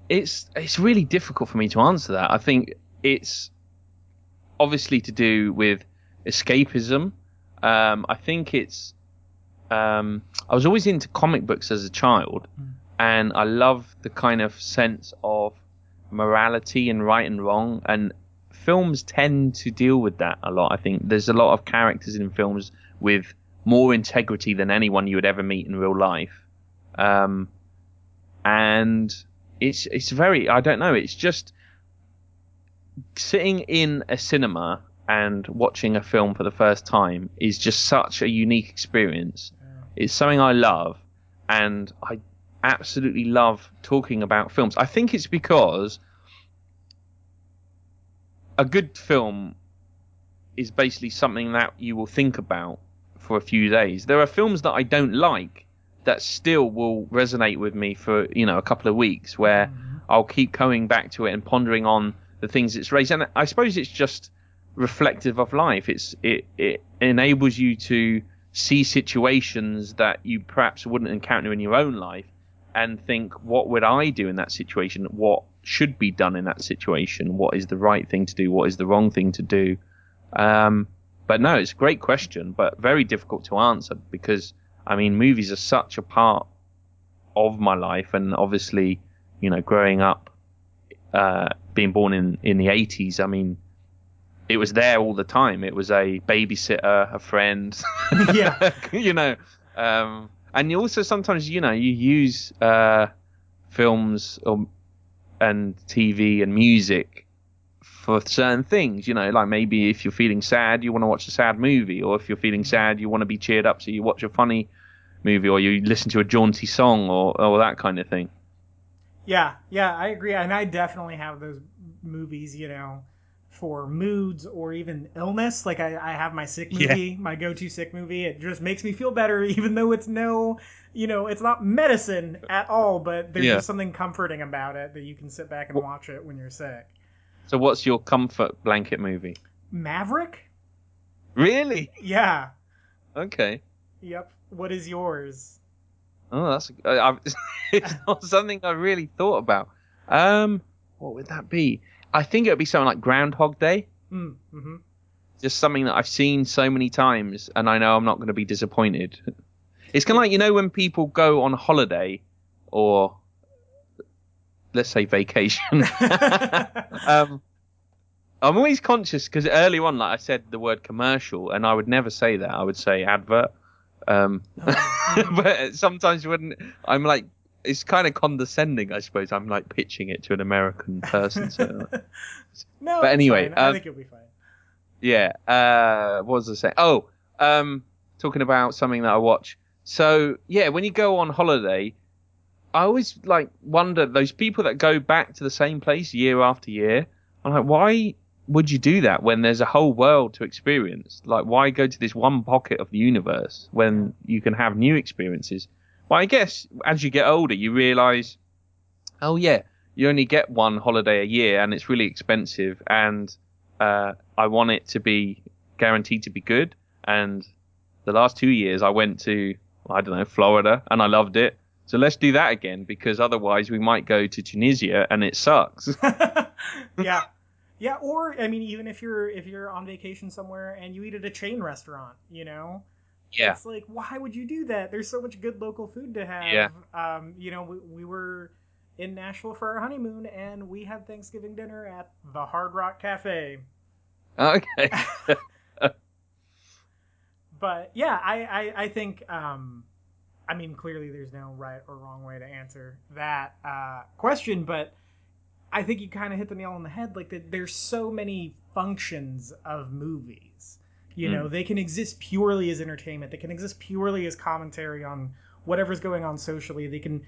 It's it's really difficult for me to answer that. I think it's obviously to do with escapism. Um, I think it's um, I was always into comic books as a child, and I love the kind of sense of morality and right and wrong. And films tend to deal with that a lot. I think there's a lot of characters in films with more integrity than anyone you would ever meet in real life. Um, and it's it's very I don't know. It's just sitting in a cinema and watching a film for the first time is just such a unique experience. It's something I love, and I absolutely love talking about films. I think it's because a good film is basically something that you will think about for a few days. There are films that I don't like that still will resonate with me for you know a couple of weeks, where mm-hmm. I'll keep coming back to it and pondering on the things it's raised. And I suppose it's just reflective of life. It's it it enables you to see situations that you perhaps wouldn't encounter in your own life and think, what would I do in that situation? What should be done in that situation? What is the right thing to do? What is the wrong thing to do? Um, but no, it's a great question, but very difficult to answer because, I mean, movies are such a part of my life. And obviously, you know, growing up, uh, being born in, in the 80s, I mean, it was there all the time. It was a babysitter, a friend. yeah. you know, um, and you also sometimes you know you use uh, films or and TV and music for certain things. You know, like maybe if you're feeling sad, you want to watch a sad movie, or if you're feeling sad, you want to be cheered up, so you watch a funny movie, or you listen to a jaunty song, or or that kind of thing. Yeah, yeah, I agree, and I definitely have those movies. You know for moods or even illness. Like I, I have my sick movie, yeah. my go-to sick movie. It just makes me feel better, even though it's no, you know, it's not medicine at all. But there's yeah. just something comforting about it that you can sit back and watch it when you're sick. So, what's your comfort blanket movie? Maverick. Really? Yeah. Okay. Yep. What is yours? Oh, that's I, it's not something I really thought about. Um, what would that be? I think it would be something like Groundhog Day. Mm, mm-hmm. Just something that I've seen so many times, and I know I'm not going to be disappointed. It's kind of like you know when people go on holiday, or let's say vacation. um, I'm always conscious because early on, like I said, the word commercial, and I would never say that. I would say advert. Um, Oh, but sometimes when I'm like, it's kind of condescending, I suppose. I'm like pitching it to an American person. So no, But anyway, fine. I um, think it'll be fine. yeah. Uh, what was I saying? Oh, um, talking about something that I watch. So yeah, when you go on holiday, I always like wonder those people that go back to the same place year after year. I'm like, why would you do that when there's a whole world to experience? Like, why go to this one pocket of the universe when you can have new experiences? Well, I guess as you get older, you realize, oh yeah, you only get one holiday a year, and it's really expensive, and uh, I want it to be guaranteed to be good. And the last two years, I went to I don't know Florida, and I loved it. So let's do that again because otherwise we might go to Tunisia and it sucks. yeah yeah or i mean even if you're if you're on vacation somewhere and you eat at a chain restaurant you know yeah. it's like why would you do that there's so much good local food to have Yeah. um you know we, we were in nashville for our honeymoon and we had thanksgiving dinner at the hard rock cafe Okay. but yeah i i, I think um i mean clearly there's no right or wrong way to answer that uh question but i think you kind of hit the nail on the head like that there's so many functions of movies. You know they can exist purely as entertainment they can exist purely as commentary on whatever's going on socially they can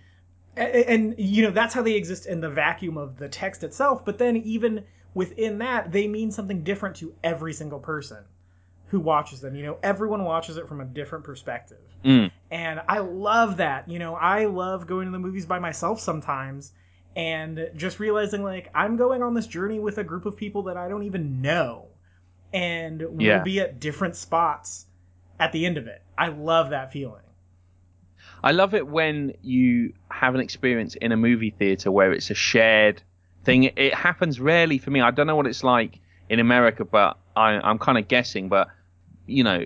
a- and, you know that's how they exist in the vacuum of the text itself but then even within that they mean something different to every single person who watches them you know everyone watches it from a different perspective. Mm. and i love that you know i love going to the movies by myself sometimes and just realizing like i'm going on this journey with a group of people that i don't even know and Yeah. we'll be at different spots at the end of it i love that feeling I love it when you have an experience in a movie theater where it's a shared thing. It happens rarely for me. I don't know what it's like in America, but I, I'm kind of guessing. But you know,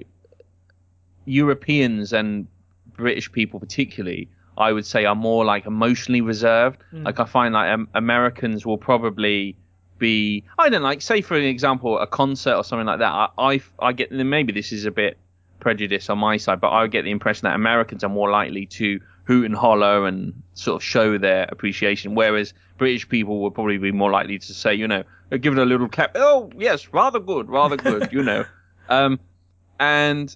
Europeans and British people, particularly, I would say, are more like emotionally reserved. Mm. Like I find like um, Americans will probably be, I don't know, like say for an example, a concert or something like that. I I, I get maybe this is a bit prejudice on my side, but I get the impression that Americans are more likely to hoot and holler and sort of show their appreciation, whereas British people would probably be more likely to say, you know, give it a little clap. Oh yes, rather good, rather good, you know. Um, and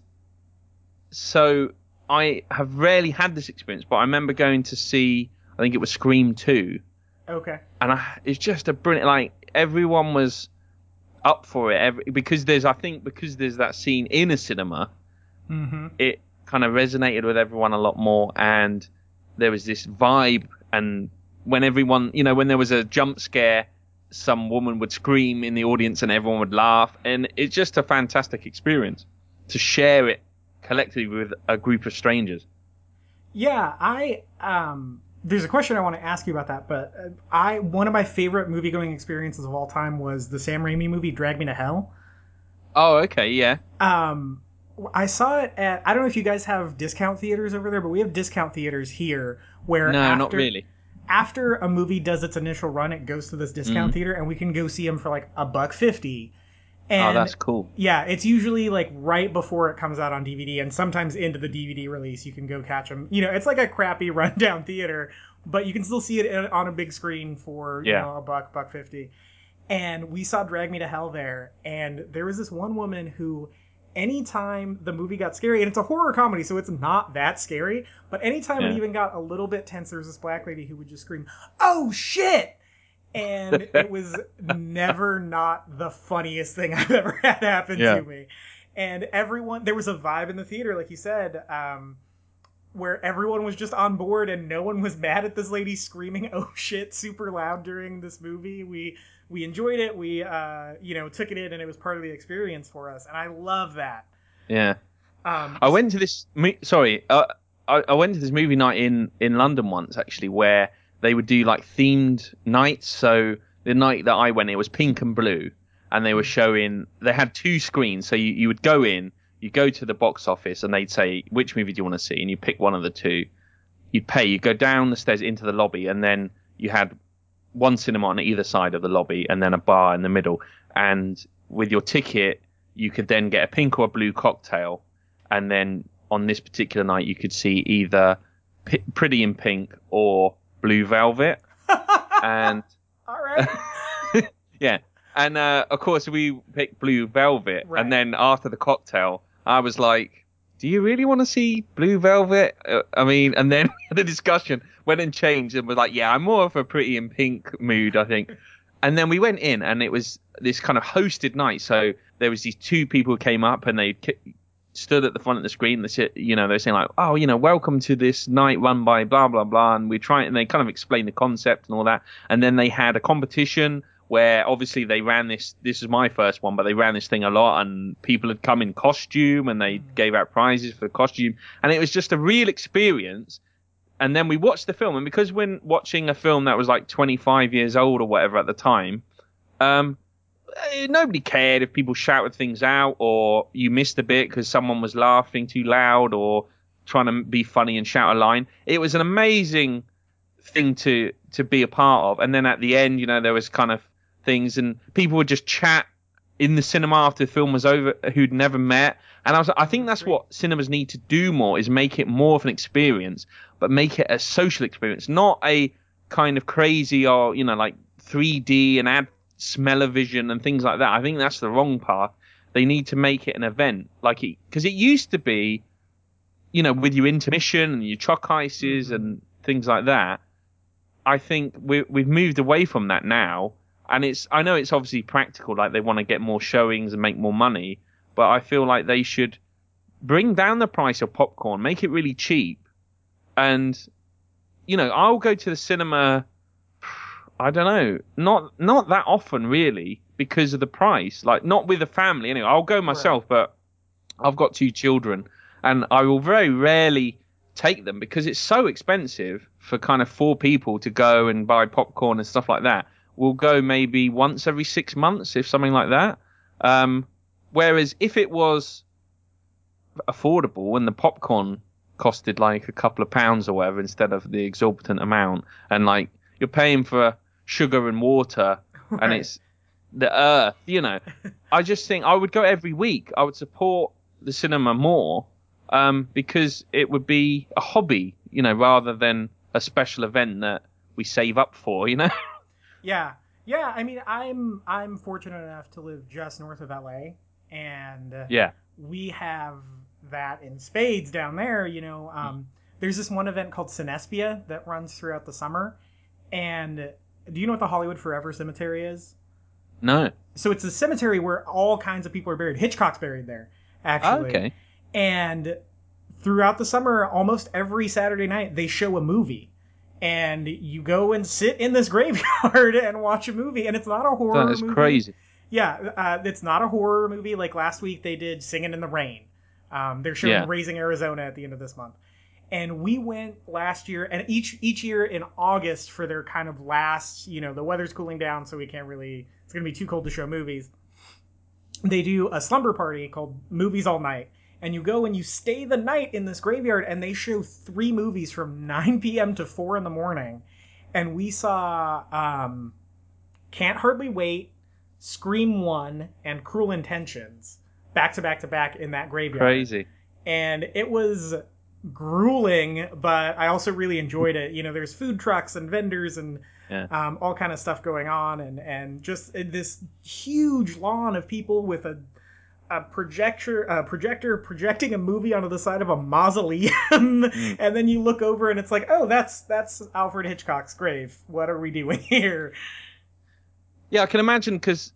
so I have rarely had this experience, but I remember going to see, I think it was Scream 2, okay. And I, it's just a brilliant, like, everyone was up for it. Every, because there's, I think, because there's that scene in a cinema, mm-hmm. it kind of resonated with everyone a lot more, and there was this vibe, and when everyone, you know, when there was a jump scare, some woman would scream in the audience and everyone would laugh, and it's just a fantastic experience to share it collectively with a group of strangers. Yeah, I um there's a question I want to ask you about that, but uh, I one of my favorite movie going experiences of all time was the Sam Raimi movie Drag Me to Hell. Oh, okay, yeah. Um I saw it at I don't know if you guys have discount theaters over there, but we have discount theaters here where No, after, not really. after a movie does its initial run, it goes to this discount Mhm. theater and we can go see them for like a buck 50. Oh, that's cool. yeah, it's usually like right before it comes out on DVD, and sometimes into the DVD release, you can go catch them. You know, it's like a crappy rundown theater, but you can still see it in- on a big screen for you Yeah. know a buck, buck fifty. And we saw Drag Me to Hell there, and there was this one woman who, anytime the movie got scary, and it's a horror comedy, so it's not that scary, but anytime it even got a little bit tense, there was this black lady who would just scream, "Oh shit!" And it was never not the funniest thing I've ever had happen Yeah. to me. And everyone, there was a vibe in the theater, like you said, um, where everyone was just on board and no one was mad at this lady screaming "oh shit" super loud during this movie. We we enjoyed it. We uh, you know took it in, and it was part of the experience for us. And I love that. Yeah. Um, I went to this. Sorry, uh, I, I went to this movie night in in London once actually, where they would do like themed nights. So the night that I went, it was pink and blue, and they were showing. They had two screens, so you, you would go in, you go to the box office, and they'd say which movie do you want to see, and you pick one of the two. You'd pay. You go down the stairs into the lobby, and then you had one cinema on either side of the lobby, and then a bar in the middle. And with your ticket, you could then get a pink or a blue cocktail, and then on this particular night you could see either P- Pretty in Pink or Blue Velvet, and All right. yeah, and uh, of course we picked Blue Velvet, Right. and then after the cocktail, I was like, "Do you really want to see Blue Velvet?" Uh, I mean, and then the discussion went and changed, and was like, "Yeah, I'm more of a Pretty in Pink mood, I think." And then we went in, and it was this kind of hosted night. So there was these two people who came up, and they stood at the front of the screen. They said, you know, they're saying like, "Oh, you know, welcome to this night run by blah blah blah," and we try and they kind of explained the concept and all that. And then they had a competition where obviously they ran this. This is my first one, but they ran this thing a lot, and people had come in costume, and they gave out prizes for the costume, and it was just a real experience. And then we watched the film, and because when watching a film that was like 25 years old or whatever at the time, um, Eh, nobody cared if people shouted things out or you missed a bit because someone was laughing too loud or trying to be funny and shout a line. It was an amazing thing to to be a part of. And then at the end, you know, there was kind of things and people would just chat in the cinema after the film was over who'd never met. And I was I think that's what cinemas need to do more is make it more of an experience, but make it a social experience, not a kind of crazy or, you know, like 3D and add smell-o-vision and things like that. I think that's the wrong path. They need to make it an event, like it, because it used to be, you know, with your intermission and your choc ices mm-hmm. and things like that. I think we, we've moved away from that now, and it's. I know it's obviously practical, like they want to get more showings and make more money, but I feel like they should bring down the price of popcorn, make it really cheap, and you know, I'll go to the cinema. I don't know, not not that often really because of the price. Like not with a family anyway. I'll go myself, but I've got two children, and I will very rarely take them because it's so expensive for kind of four people to go and buy popcorn and stuff like that. We'll go maybe once every six months, if something like that. Um, whereas if it was affordable and the popcorn costed like a couple of pounds or whatever instead of the exorbitant amount, and like you're paying for sugar and water, and it's the earth, you know. I just think I would go every week. I would support the cinema more um, because it would be a hobby, you know, rather than a special event that we save up for, you know. Yeah, yeah. I mean, I'm I'm fortunate enough to live just north of LA, and yeah. we have that in spades down there. You know, um, there's this one event called Cinespia that runs throughout the summer, and do you know what the Hollywood Forever Cemetery is? No. So it's a cemetery where all kinds of people are buried. Hitchcock's buried there, actually. okay. And throughout the summer, almost every Saturday night, they show a movie. And you go and sit in this graveyard and watch a movie. And it's not a horror That is movie. crazy. Yeah, uh, it's not a horror movie. Like last week, they did Singing in the Rain. Um, they're showing Yeah. Raising Arizona at the end of this month. And we went last year, and each each year in August for their kind of last, you know, the weather's cooling down, so we can't really. It's gonna be too cold to show movies. They do a slumber party called Movies All Night, and you go and you stay the night in this graveyard, and they show three movies from 9 p.m. to 4 in the morning, and we saw um, Can't Hardly Wait, Scream One, and Cruel Intentions back to back to back in that graveyard Crazy. and it was grueling but i also really enjoyed it. You know there's food trucks and vendors and Yeah. um, all kind of stuff going on and and just this huge lawn of people with a a projector a projector projecting a movie onto the side of a mausoleum. And then you look over and it's like oh that's that's alfred hitchcock's grave. What are we doing here? Yeah, I can imagine because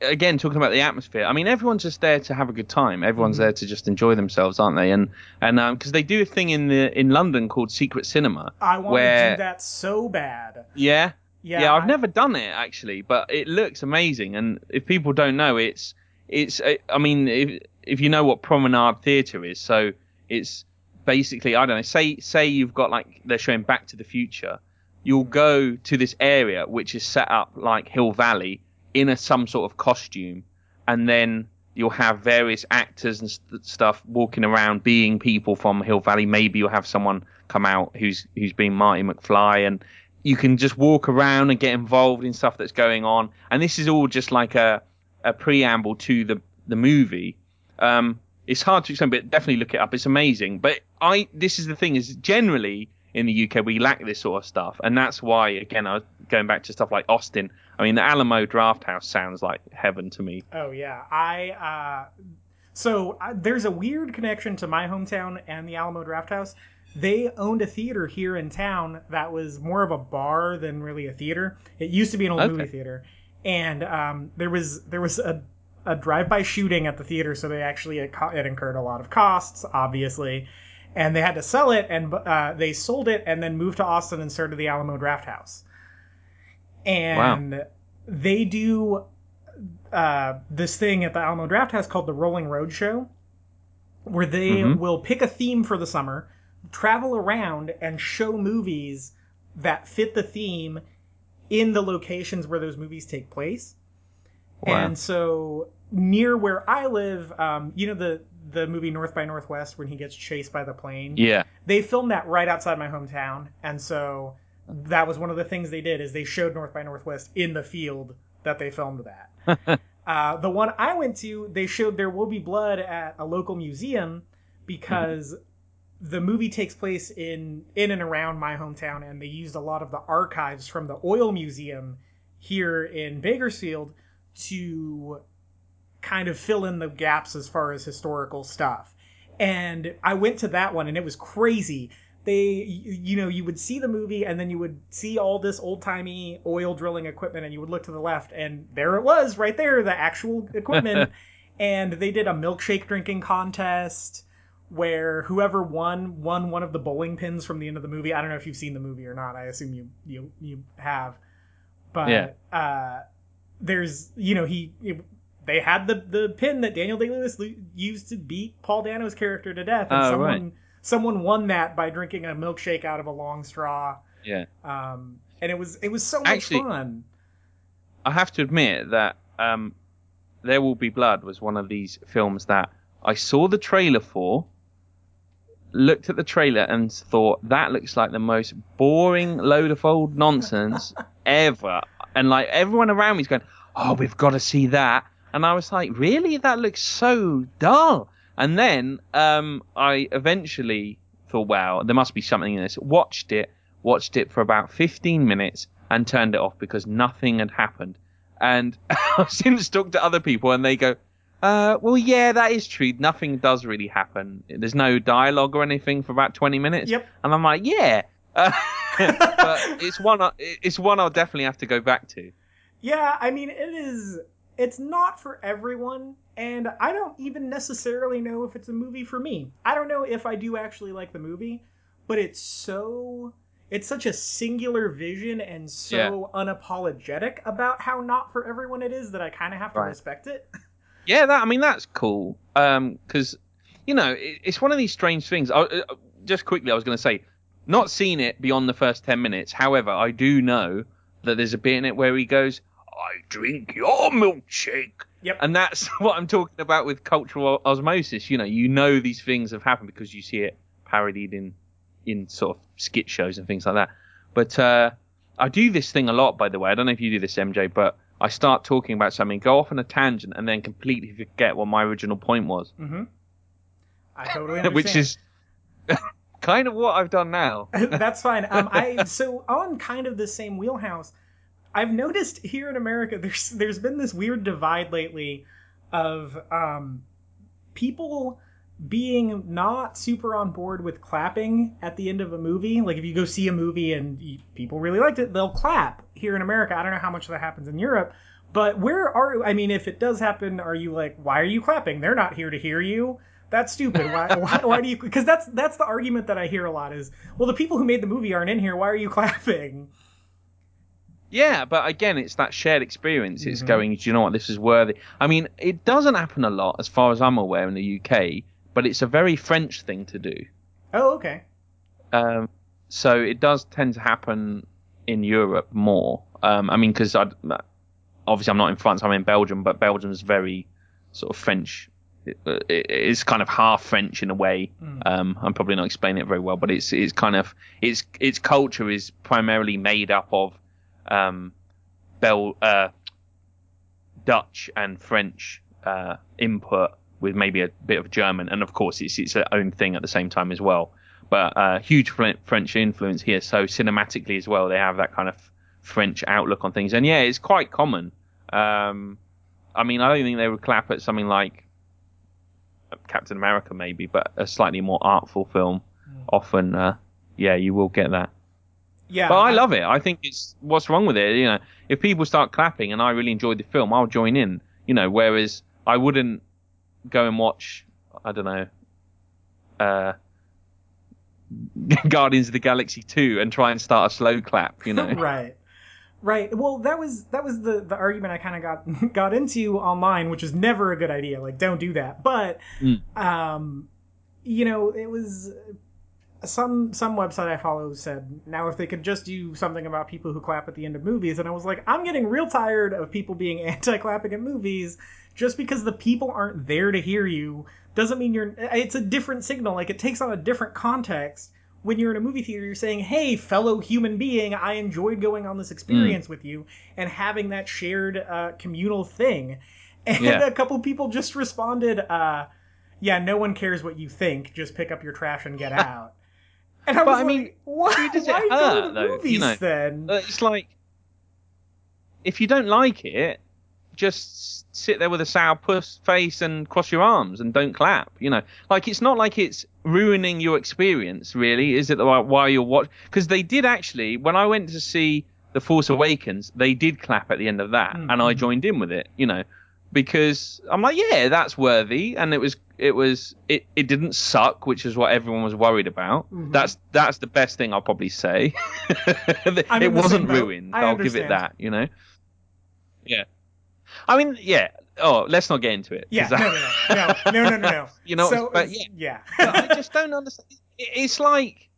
again, talking about the atmosphere. I mean, everyone's just there to have a good time. Everyone's Mhm. there to just enjoy themselves, aren't they? And and because they do a thing in the in London called Secret Cinema. i want to do that so bad Yeah. yeah, Yeah, I've I- never done it actually, but it looks amazing. And if people don't know, it's it's. uh, I mean, if if you know what Promenade Theatre is, so it's basically I don't know. Say say you've got like they're showing Back to the Future, you'll go to this area which is set up like Hill Valley in a some sort of costume, and then you'll have various actors and st- stuff walking around being people from Hill Valley. Maybe you'll have someone come out who's who's been Marty McFly, and you can just walk around and get involved in stuff that's going on. And this is all just like a a preamble to the the movie. Um, it's hard to explain, but definitely look it up. It's amazing. But I this is the thing is generally in the UK we lack this sort of stuff, and that's why again I was going back to stuff like Austin. I mean, the Alamo Draft House sounds like heaven to me. Oh yeah, I. Uh, so uh, there's a weird connection to my hometown and the Alamo Draft House. They owned a theater here in town that was more of a bar than really a theater. It used to be an old Okay. movie theater, and um, there was there was a a drive-by shooting at the theater, so they actually it, it incurred a lot of costs, obviously, and they had to sell it, and uh, they sold it, and then moved to Austin and started the Alamo Draft House, and they do uh, this thing at the Alamo Draft House called the Rolling Road Show, where they Mhm. will pick a theme for the summer, travel around, and show movies that fit the theme in the locations where those movies take place. Wow. And so near where I live, um, you know the the movie North by Northwest when he gets chased by the plane Yeah. they filmed that right outside my hometown and so that was one of the things they did is they showed north by northwest in the field that they filmed that uh, the one i went to they showed there will be blood at a local museum because the movie takes place in in and around my hometown and they used a lot of the archives from the oil museum here in bakersfield to kind of fill in the gaps as far as historical stuff and I went to that one and it was crazy. They, you know, you would see the movie and then you would see all this old timey oil drilling equipment and you would look to the left and there it was right there, the actual equipment. and they did a milkshake drinking contest where whoever won won one of the bowling pins from the end of the movie. I don't know if you've seen the movie or not. I assume you you you have. But Yeah. uh, there's you know he it, they had the the pin that Daniel Day Lewis used to beat Paul Dano's character to death, and Oh, someone right. Someone won that by drinking a milkshake out of a long straw. Yeah. Um, and it was it was so much Actually- fun. I have to admit that um, There Will Be Blood was one of these films that I saw the trailer for, looked at the trailer and thought that looks like the most boring load of old nonsense ever. And like everyone around me me's going, "Oh, we've got to see that," and I was like, "Really? That looks so dull." And then um, I eventually thought, "Wow, there must be something in this." Watched it, watched it for about 15 minutes, and turned it off because nothing had happened. And I've since talked to other people, and they go, uh, well, yeah, that is true. Nothing does really happen. There's no dialogue or anything for about 20 minutes. Yep. And I'm like, yeah. Uh, but it's one. I- It's one I'll definitely have to go back to. Yeah, I mean, it is. It's not for everyone, and I don't even necessarily know if it's a movie for me. I don't know if I do actually like the movie, but it's so. It's such a singular vision and so unapologetic about how not for everyone it is that I kind of have to Right. respect it. Yeah, that. I mean, that's cool. Um, because you know, it, it's one of these strange things. I, uh, just quickly, I was going to say, not seen it beyond the first 10 minutes. However, I do know that there's a bit in it where he goes, "I drink your milkshake." Yep. And that's what I'm talking about with cultural osmosis. You know, you know these things have happened because you see it parodied in in sort of skit shows and things like that. But uh, I do this thing a lot, by the way. I don't know if you do this, MJ, but I start talking about something, go off on a tangent, and then completely forget what my original point was, Mm-hmm. I totally understand. which is kind of what I've done now. That's fine. Um, I so on kind of the same wheelhouse. I've noticed here in America, there's there's been this weird divide lately of um, people being not super on board with clapping at the end of a movie. Like if you go see a movie and you, people really liked it, they'll clap. Here in America, I don't know how much that happens in Europe, but where are I mean, if it does happen, are you like, why are you clapping? They're not here to hear you. That's stupid. Why, why, why do you? Because that's that's the argument that I hear a lot is, well, the people who made the movie aren't in here. Why are you clapping? Yeah, but again, it's that shared experience. It's Mhm. going, do you know what, this is worthy. I mean, it doesn't happen a lot, as far as I'm aware, in the UK, but it's a very French thing to do. Oh, okay. Um, so it does tend to happen in Europe more. Um, I mean, because I obviously I'm not in France, I'm in Belgium, but Belgium's very sort of French. It, it, it's kind of half French in a way. Mm. Um, I'm probably not explaining it very well, but it's it's kind of its its culture is primarily made up of um, Bel uh, Dutch and French uh, input with maybe a bit of German, and of course it's its own thing at the same time as well. But uh, huge French influence here, so cinematically as well, they have that kind of French outlook on things, and yeah, it's quite common. Um, I mean, I don't think they would clap at something like Captain America, maybe, but a slightly more artful film. Mm. Often, uh, yeah, you will get that. Yeah, but I, love it. I think it's what's wrong with it. You know, if people start clapping and I really enjoyed the film, I'll join in. You know, whereas I wouldn't go and watch. I don't know. Uh, Guardians of the Galaxy 2 and try and start a slow clap, you know. right. Right. Well, that was that was the the argument I kind of got got into online, which is never a good idea. Like, don't do that. But, mm. um, you know, it was some some website I follow said now if they could just do something about people who clap at the end of movies, and I was like, I'm getting real tired of people being anti-clapping at movies just because the people aren't there to hear you doesn't mean you're. It's a different signal. Like it takes on a different context when you're in a movie theater, you're saying, "Hey, fellow human being, I enjoyed going on this experience mm. with you and having that shared uh, communal thing." And yeah. a couple people just responded, uh, "Yeah, no one cares what you think. Just pick up your trash and get out." And I but was I like, mean, "Why, who does it why hurt, the though? movies You know, then?" Uh, It's like if you don't like it, just sit there with a sour puss face and cross your arms and don't clap. You know, like it's not like it's ruining your experience, really, is it? While you're watching, because they did actually. When I went to see The Force Awakens, they did clap at the end of that, mm-hmm. and I joined in with it. You know, because I'm like, yeah, that's worthy, and it was. It was it, it didn't suck, which is what everyone was worried about. Mm-hmm. That's that's the best thing I'll probably say. it wasn't ruined. I'll give it that, you know. Yeah. I mean, yeah. Oh, let's not get into it. Yeah, no, no, no, no, no, no, no. you know, so, but yeah, yeah. but I just don't understand. It's like,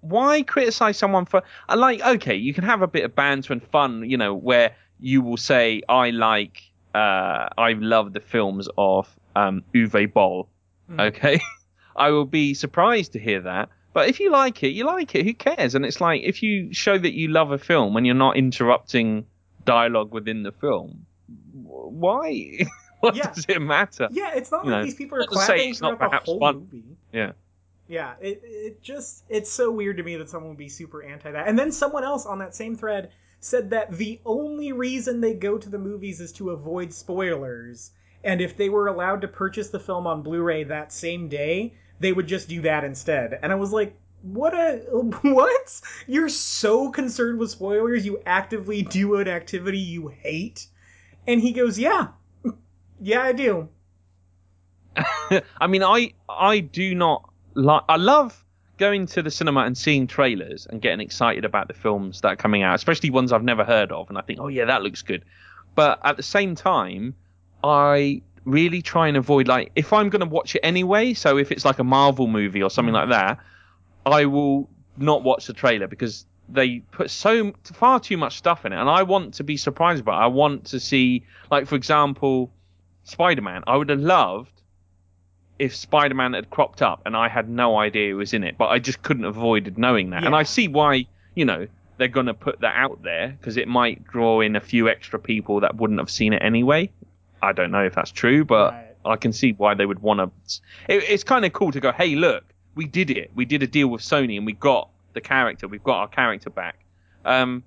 why criticize someone for? I like, okay, you can have a bit of banter and fun, you know, where you will say, I like, uh, I love the films of um, Uwe Boll. Mm. Okay, I will be surprised to hear that. But if you like it, you like it. Who cares? And it's like if you show that you love a film when you're not interrupting dialogue within the film, why? what yeah. does it matter? Yeah, it's not you like know, these people are clapping throughout the whole fun. movie. Yeah. Yeah, it it just it's so weird to me that someone would be super anti that. And then someone else on that same thread said that the only reason they go to the movies is to avoid spoilers. And if they were allowed to purchase the film on Blu-ray that same day, they would just do that instead. And I was like, what a what? You're so concerned with spoilers, you actively do an activity you hate? And he goes, "Yeah, yeah, I do." I mean, I I do not like. I love going to the cinema and seeing trailers and getting excited about the films that are coming out, especially ones I've never heard of, and I think, oh yeah, that looks good. But at the same time, I really try and avoid like if I'm going to watch it anyway. So if it's like a Marvel movie or something mm. like that, I will not watch the trailer because they put so far too much stuff in it, and I want to be surprised by. It. I want to see, like for example, Spider Man. I would have loved if Spider Man had cropped up and I had no idea it was in it, but I just couldn't avoid knowing that. Yeah. And I see why, you know, they're going to put that out there because it might draw in a few extra people that wouldn't have seen it anyway. I don't know if that's true, but right. I can see why they would want to. It, it's kind of cool to go, hey, look, we did it. We did a deal with Sony and we got the character. We've got our character back. Um,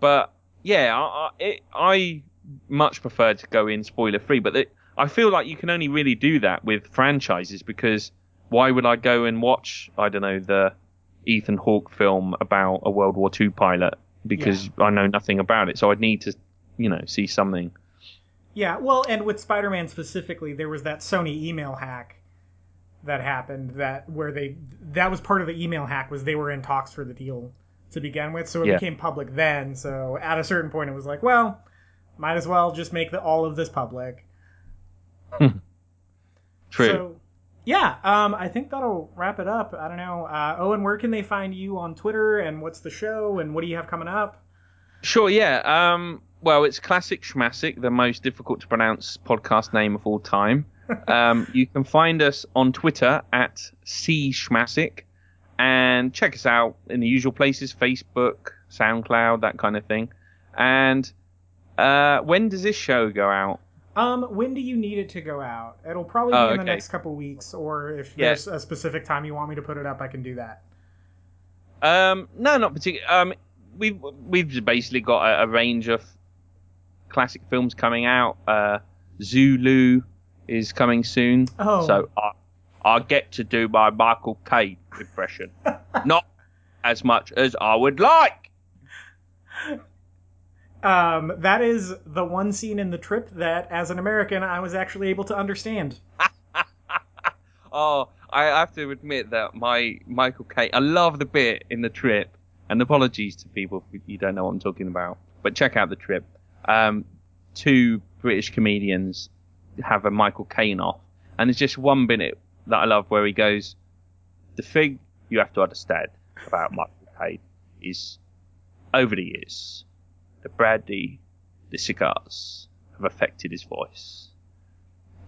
but yeah, I, I, it, I much prefer to go in spoiler free. But it, I feel like you can only really do that with franchises because why would I go and watch I don't know the Ethan Hawke film about a World War II pilot because yeah. I know nothing about it. So I'd need to you know see something. Yeah, well, and with Spider-Man specifically, there was that Sony email hack that happened that where they that was part of the email hack was they were in talks for the deal to begin with so it yeah. became public then so at a certain point it was like well might as well just make the, all of this public. True. So yeah um, i think that'll wrap it up. I don't know uh, owen where can they find you on twitter and what's the show and what do you have coming up? Sure yeah um, well it's classic schmassic the most difficult to pronounce podcast name of all time um, you can find us on Twitter at cschmassic and check us out in the usual places Facebook, SoundCloud, that kind of thing. And uh, when does this show go out? Um, when do you need it to go out? It'll probably be Oh, in the okay. next couple weeks, or if Yeah. there's a specific time you want me to put it up, I can do that. Um, no, not particularly. Um, we've we've basically got a, a range of classic films coming out. Uh, Zulu is coming soon, Oh. so I I get to do my Michael Caine impression, not as much as I would like. Um, that is the one scene in the trip that, as an American, I was actually able to understand. Oh, I have to admit that my Michael Caine. I love the bit in the trip, and apologies to people if you don't know what I'm talking about, but check out the trip. Um, two British comedians have a Michael Caine off, and there's just one minute that I love where he goes, "The thing you have to understand about Michael Caine is, over the years, the brandy, the cigars have affected his voice."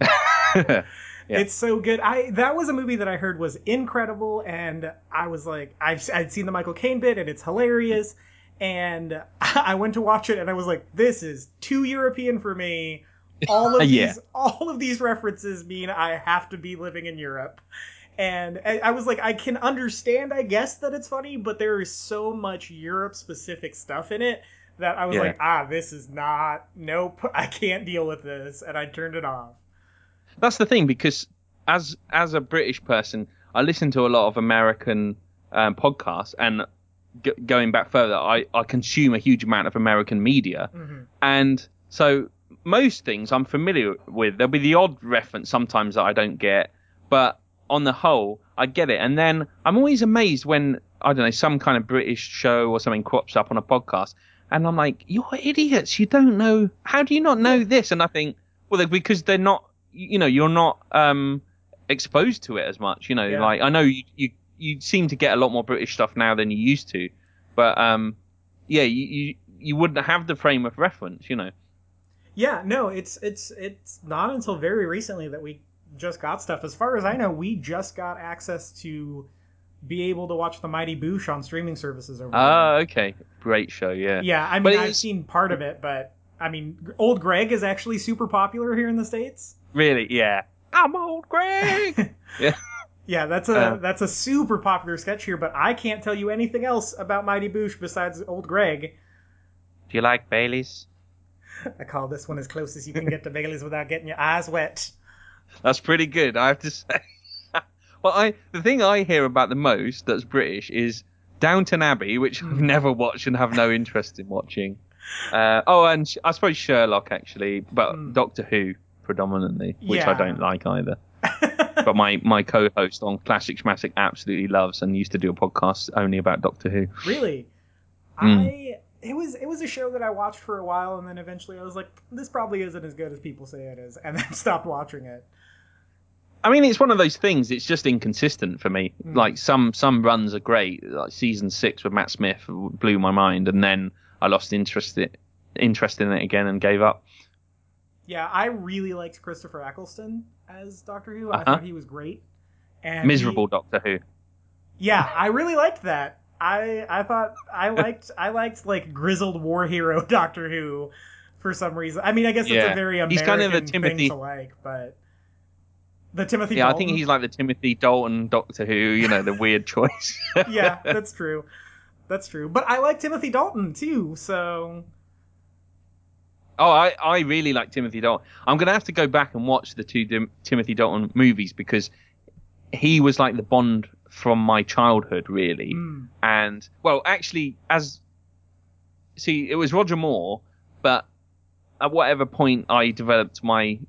Yeah. It's so good. I that was a movie that I heard was incredible, and I was like, I've I'd seen the Michael Caine bit, and it's hilarious. And I went to watch it, and I was like, this is too European for me. All of Yeah. these, all of these references mean I have to be living in Europe. And I was like, I can understand, I guess, that it's funny, but there is so much Europe specific stuff in it that I was Yeah. like, ah, this is not, nope, I can't deal with this. And I turned it off. that's the thing because as as a British person, I listen to a lot of American um, podcasts, and g- going back further, I I consume a huge amount of American media, Mhm. and so most things I'm familiar with. There'll be the odd reference sometimes that I don't get, but on the whole, I get it. And then I'm always amazed when I don't know some kind of British show or something crops up on a podcast, and I'm like, "You're idiots! You don't know. How do you not know this?" And I think, well, they're- because they're not. You know, you're not um, exposed to it as much. You know, Yeah. like I know you, you you seem to get a lot more British stuff now than you used to, but um, yeah, you, you you wouldn't have the frame of reference. You know. Yeah, no, it's it's it's not until very recently that we just got stuff. As far as I know, we just got access to be able to watch the Mighty Boosh on streaming services over Ah, okay. Great show, yeah. Yeah, I But mean, I've it's- seen part of it, but I mean, Old Greg is actually super popular here in the states. Really, yeah. I'm old Greg. yeah. Yeah, that's a Uh. that's a super popular sketch here, but I can't tell you anything else about Mighty Boosh besides Old Greg. Do you like Bailey's? I call this one as close as you can get to Bailey's without getting your eyes wet. That's pretty good, I have to say. well, I the thing I hear about the most that's British is Downton Abbey, which I've Hmm. never watched and have no interest in watching. Uh, oh, and I suppose Sherlock actually, but Hmm. Doctor Who predominantly, which I don't like either. But my, my co-host on Classic Schmassic absolutely loves and used to do a podcast only about Doctor Who. Really? Mm. I it was it was a show that I watched for a while and then eventually I was like, this probably isn't as good as people say it is, and then stopped watching it. I mean, it's one of those things. It's just inconsistent for me. Mm. Like some some runs are great. Like season six with Matt Smith blew my mind, and then I lost interest it, interest in it again and gave up. Yeah, I really liked Christopher Eccleston as Doctor Who. I Uh-huh. thought he was great. And Miserable he- Doctor Who. yeah, I really liked that. I I thought I liked I liked like grizzled war hero Doctor Who for some reason. I mean, I guess it's Yeah. a very American He's kind of the Timothy- thing to like, but the Timothy. Yeah, I think he's like the Timothy Dalton Doctor Who. You know, the weird choice. yeah, that's true. That's true. But I like Timothy Dalton too, so Oh, I, I really like Timothy Dalton. I'm going to have to go back and watch the two Dim- Timothy Dalton movies because he was like the Bond from my childhood, really. mm, And, well, actually, as. See, it was Roger Moore, but at whatever point I developed my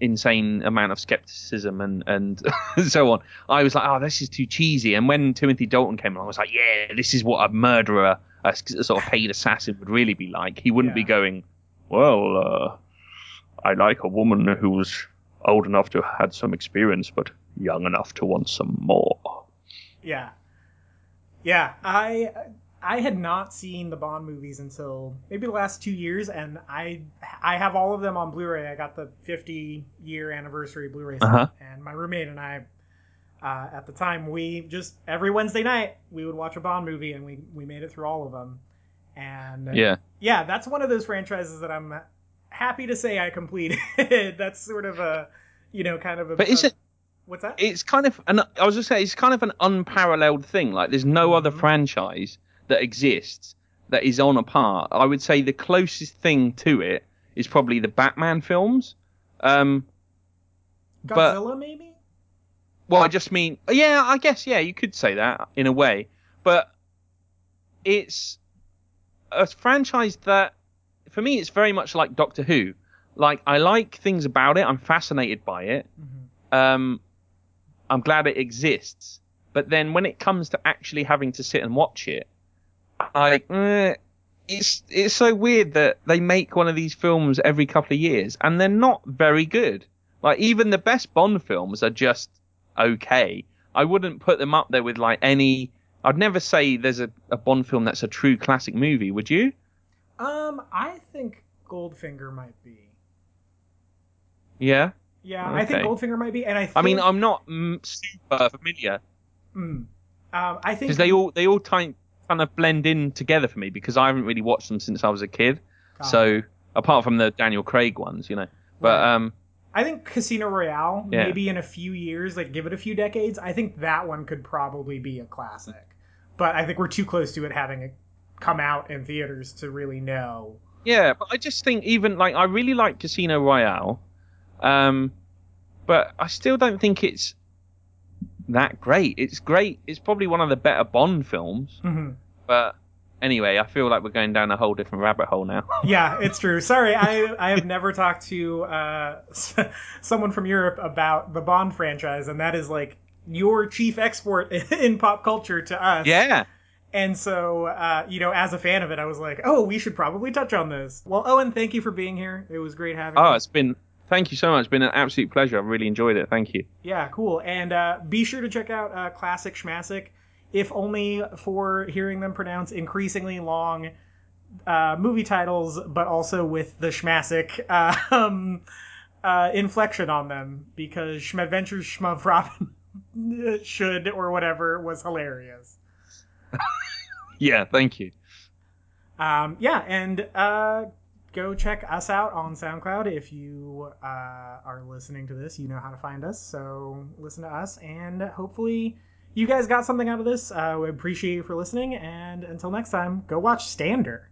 insane amount of skepticism and, and so on, I was like, oh, this is too cheesy. And when Timothy Dalton came along, I was like, yeah, this is what a murderer, a, sort of paid assassin would really be like. He wouldn't be going, well, uh, I like a woman who's old enough to have had some experience, but young enough to want some more. yeah, yeah. I I had not seen the Bond movies until maybe the last two years, and I I have all of them on Blu-ray. I got the 50 year anniversary Blu-ray set, Uh-huh. and my roommate and I. Uh, at the time, we just every Wednesday night we would watch a Bond movie, and we we made it through all of them. And Yeah. Yeah, that's one of those franchises that I'm happy to say I completed. That's sort of a, you know, kind of a. But is it? What's that? It's kind of an. I was just saying, it's kind of an unparalleled thing. Like, there's no other Mhm. franchise that exists that is on a par. I would say the closest thing to it is probably the Batman films. Um, but- Godzilla, maybe. Well, I just mean, yeah, I guess, yeah, you could say that in a way, but it's a franchise that, for me, it's very much like Doctor Who. Like, I like things about it. I'm fascinated by it. Mhm. Um, I'm glad it exists. But then when it comes to actually having to sit and watch it, I, eh, it's it's so weird that they make one of these films every couple of years and they're not very good. Like even the best Bond films are just okay. I wouldn't put them up there with like any. I'd never say there's a, a Bond film that's a true classic movie. Would you? Um, I think Goldfinger might be. Yeah. Yeah, I think Goldfinger might be, and I. Think, I mean, I'm not mm, super familiar Mm. Um, I think because they all they all kind kind of blend in together for me because I haven't really watched them since I was a kid. God. So apart from the Daniel Craig ones, you know. But Right. um, I think Casino Royale, Yeah. maybe in a few years, like give it a few decades, I think that one could probably be a classic. But I think we're too close to it having it come out in theaters to really know. yeah, but I just think even like I really like Casino Royale, um, but I still don't think it's that great. It's great. It's probably one of the better Bond films. Mhm. But anyway, I feel like we're going down a whole different rabbit hole now. yeah, it's true. Sorry, I I have never talked to uh, someone from Europe about the Bond franchise, and that is like your chief export in pop culture to us. yeah. And so, uh, you know, as a fan of it, I was like, oh, we should probably touch on this. Well, Owen, thank you for being here. It was great having Oh, you. it's been. Thank you so much. It's been an absolute pleasure. I've really enjoyed it. Thank you. Yeah, cool. And uh, be sure to check out uh, Classic Schmassic, if only for hearing them pronounce increasingly long uh, movie titles, but also with the Schmassic uh, um, uh, inflection on them, because Schmadventures Schmuv Robin should or whatever was hilarious. Yeah. Thank you. Um, yeah, and uh, go check us out on SoundCloud if you uh, are listening to this. You know how to find us, so listen to us, and hopefully you guys got something out of this. Uh, we appreciate you for listening, and until next time, go watch Stander.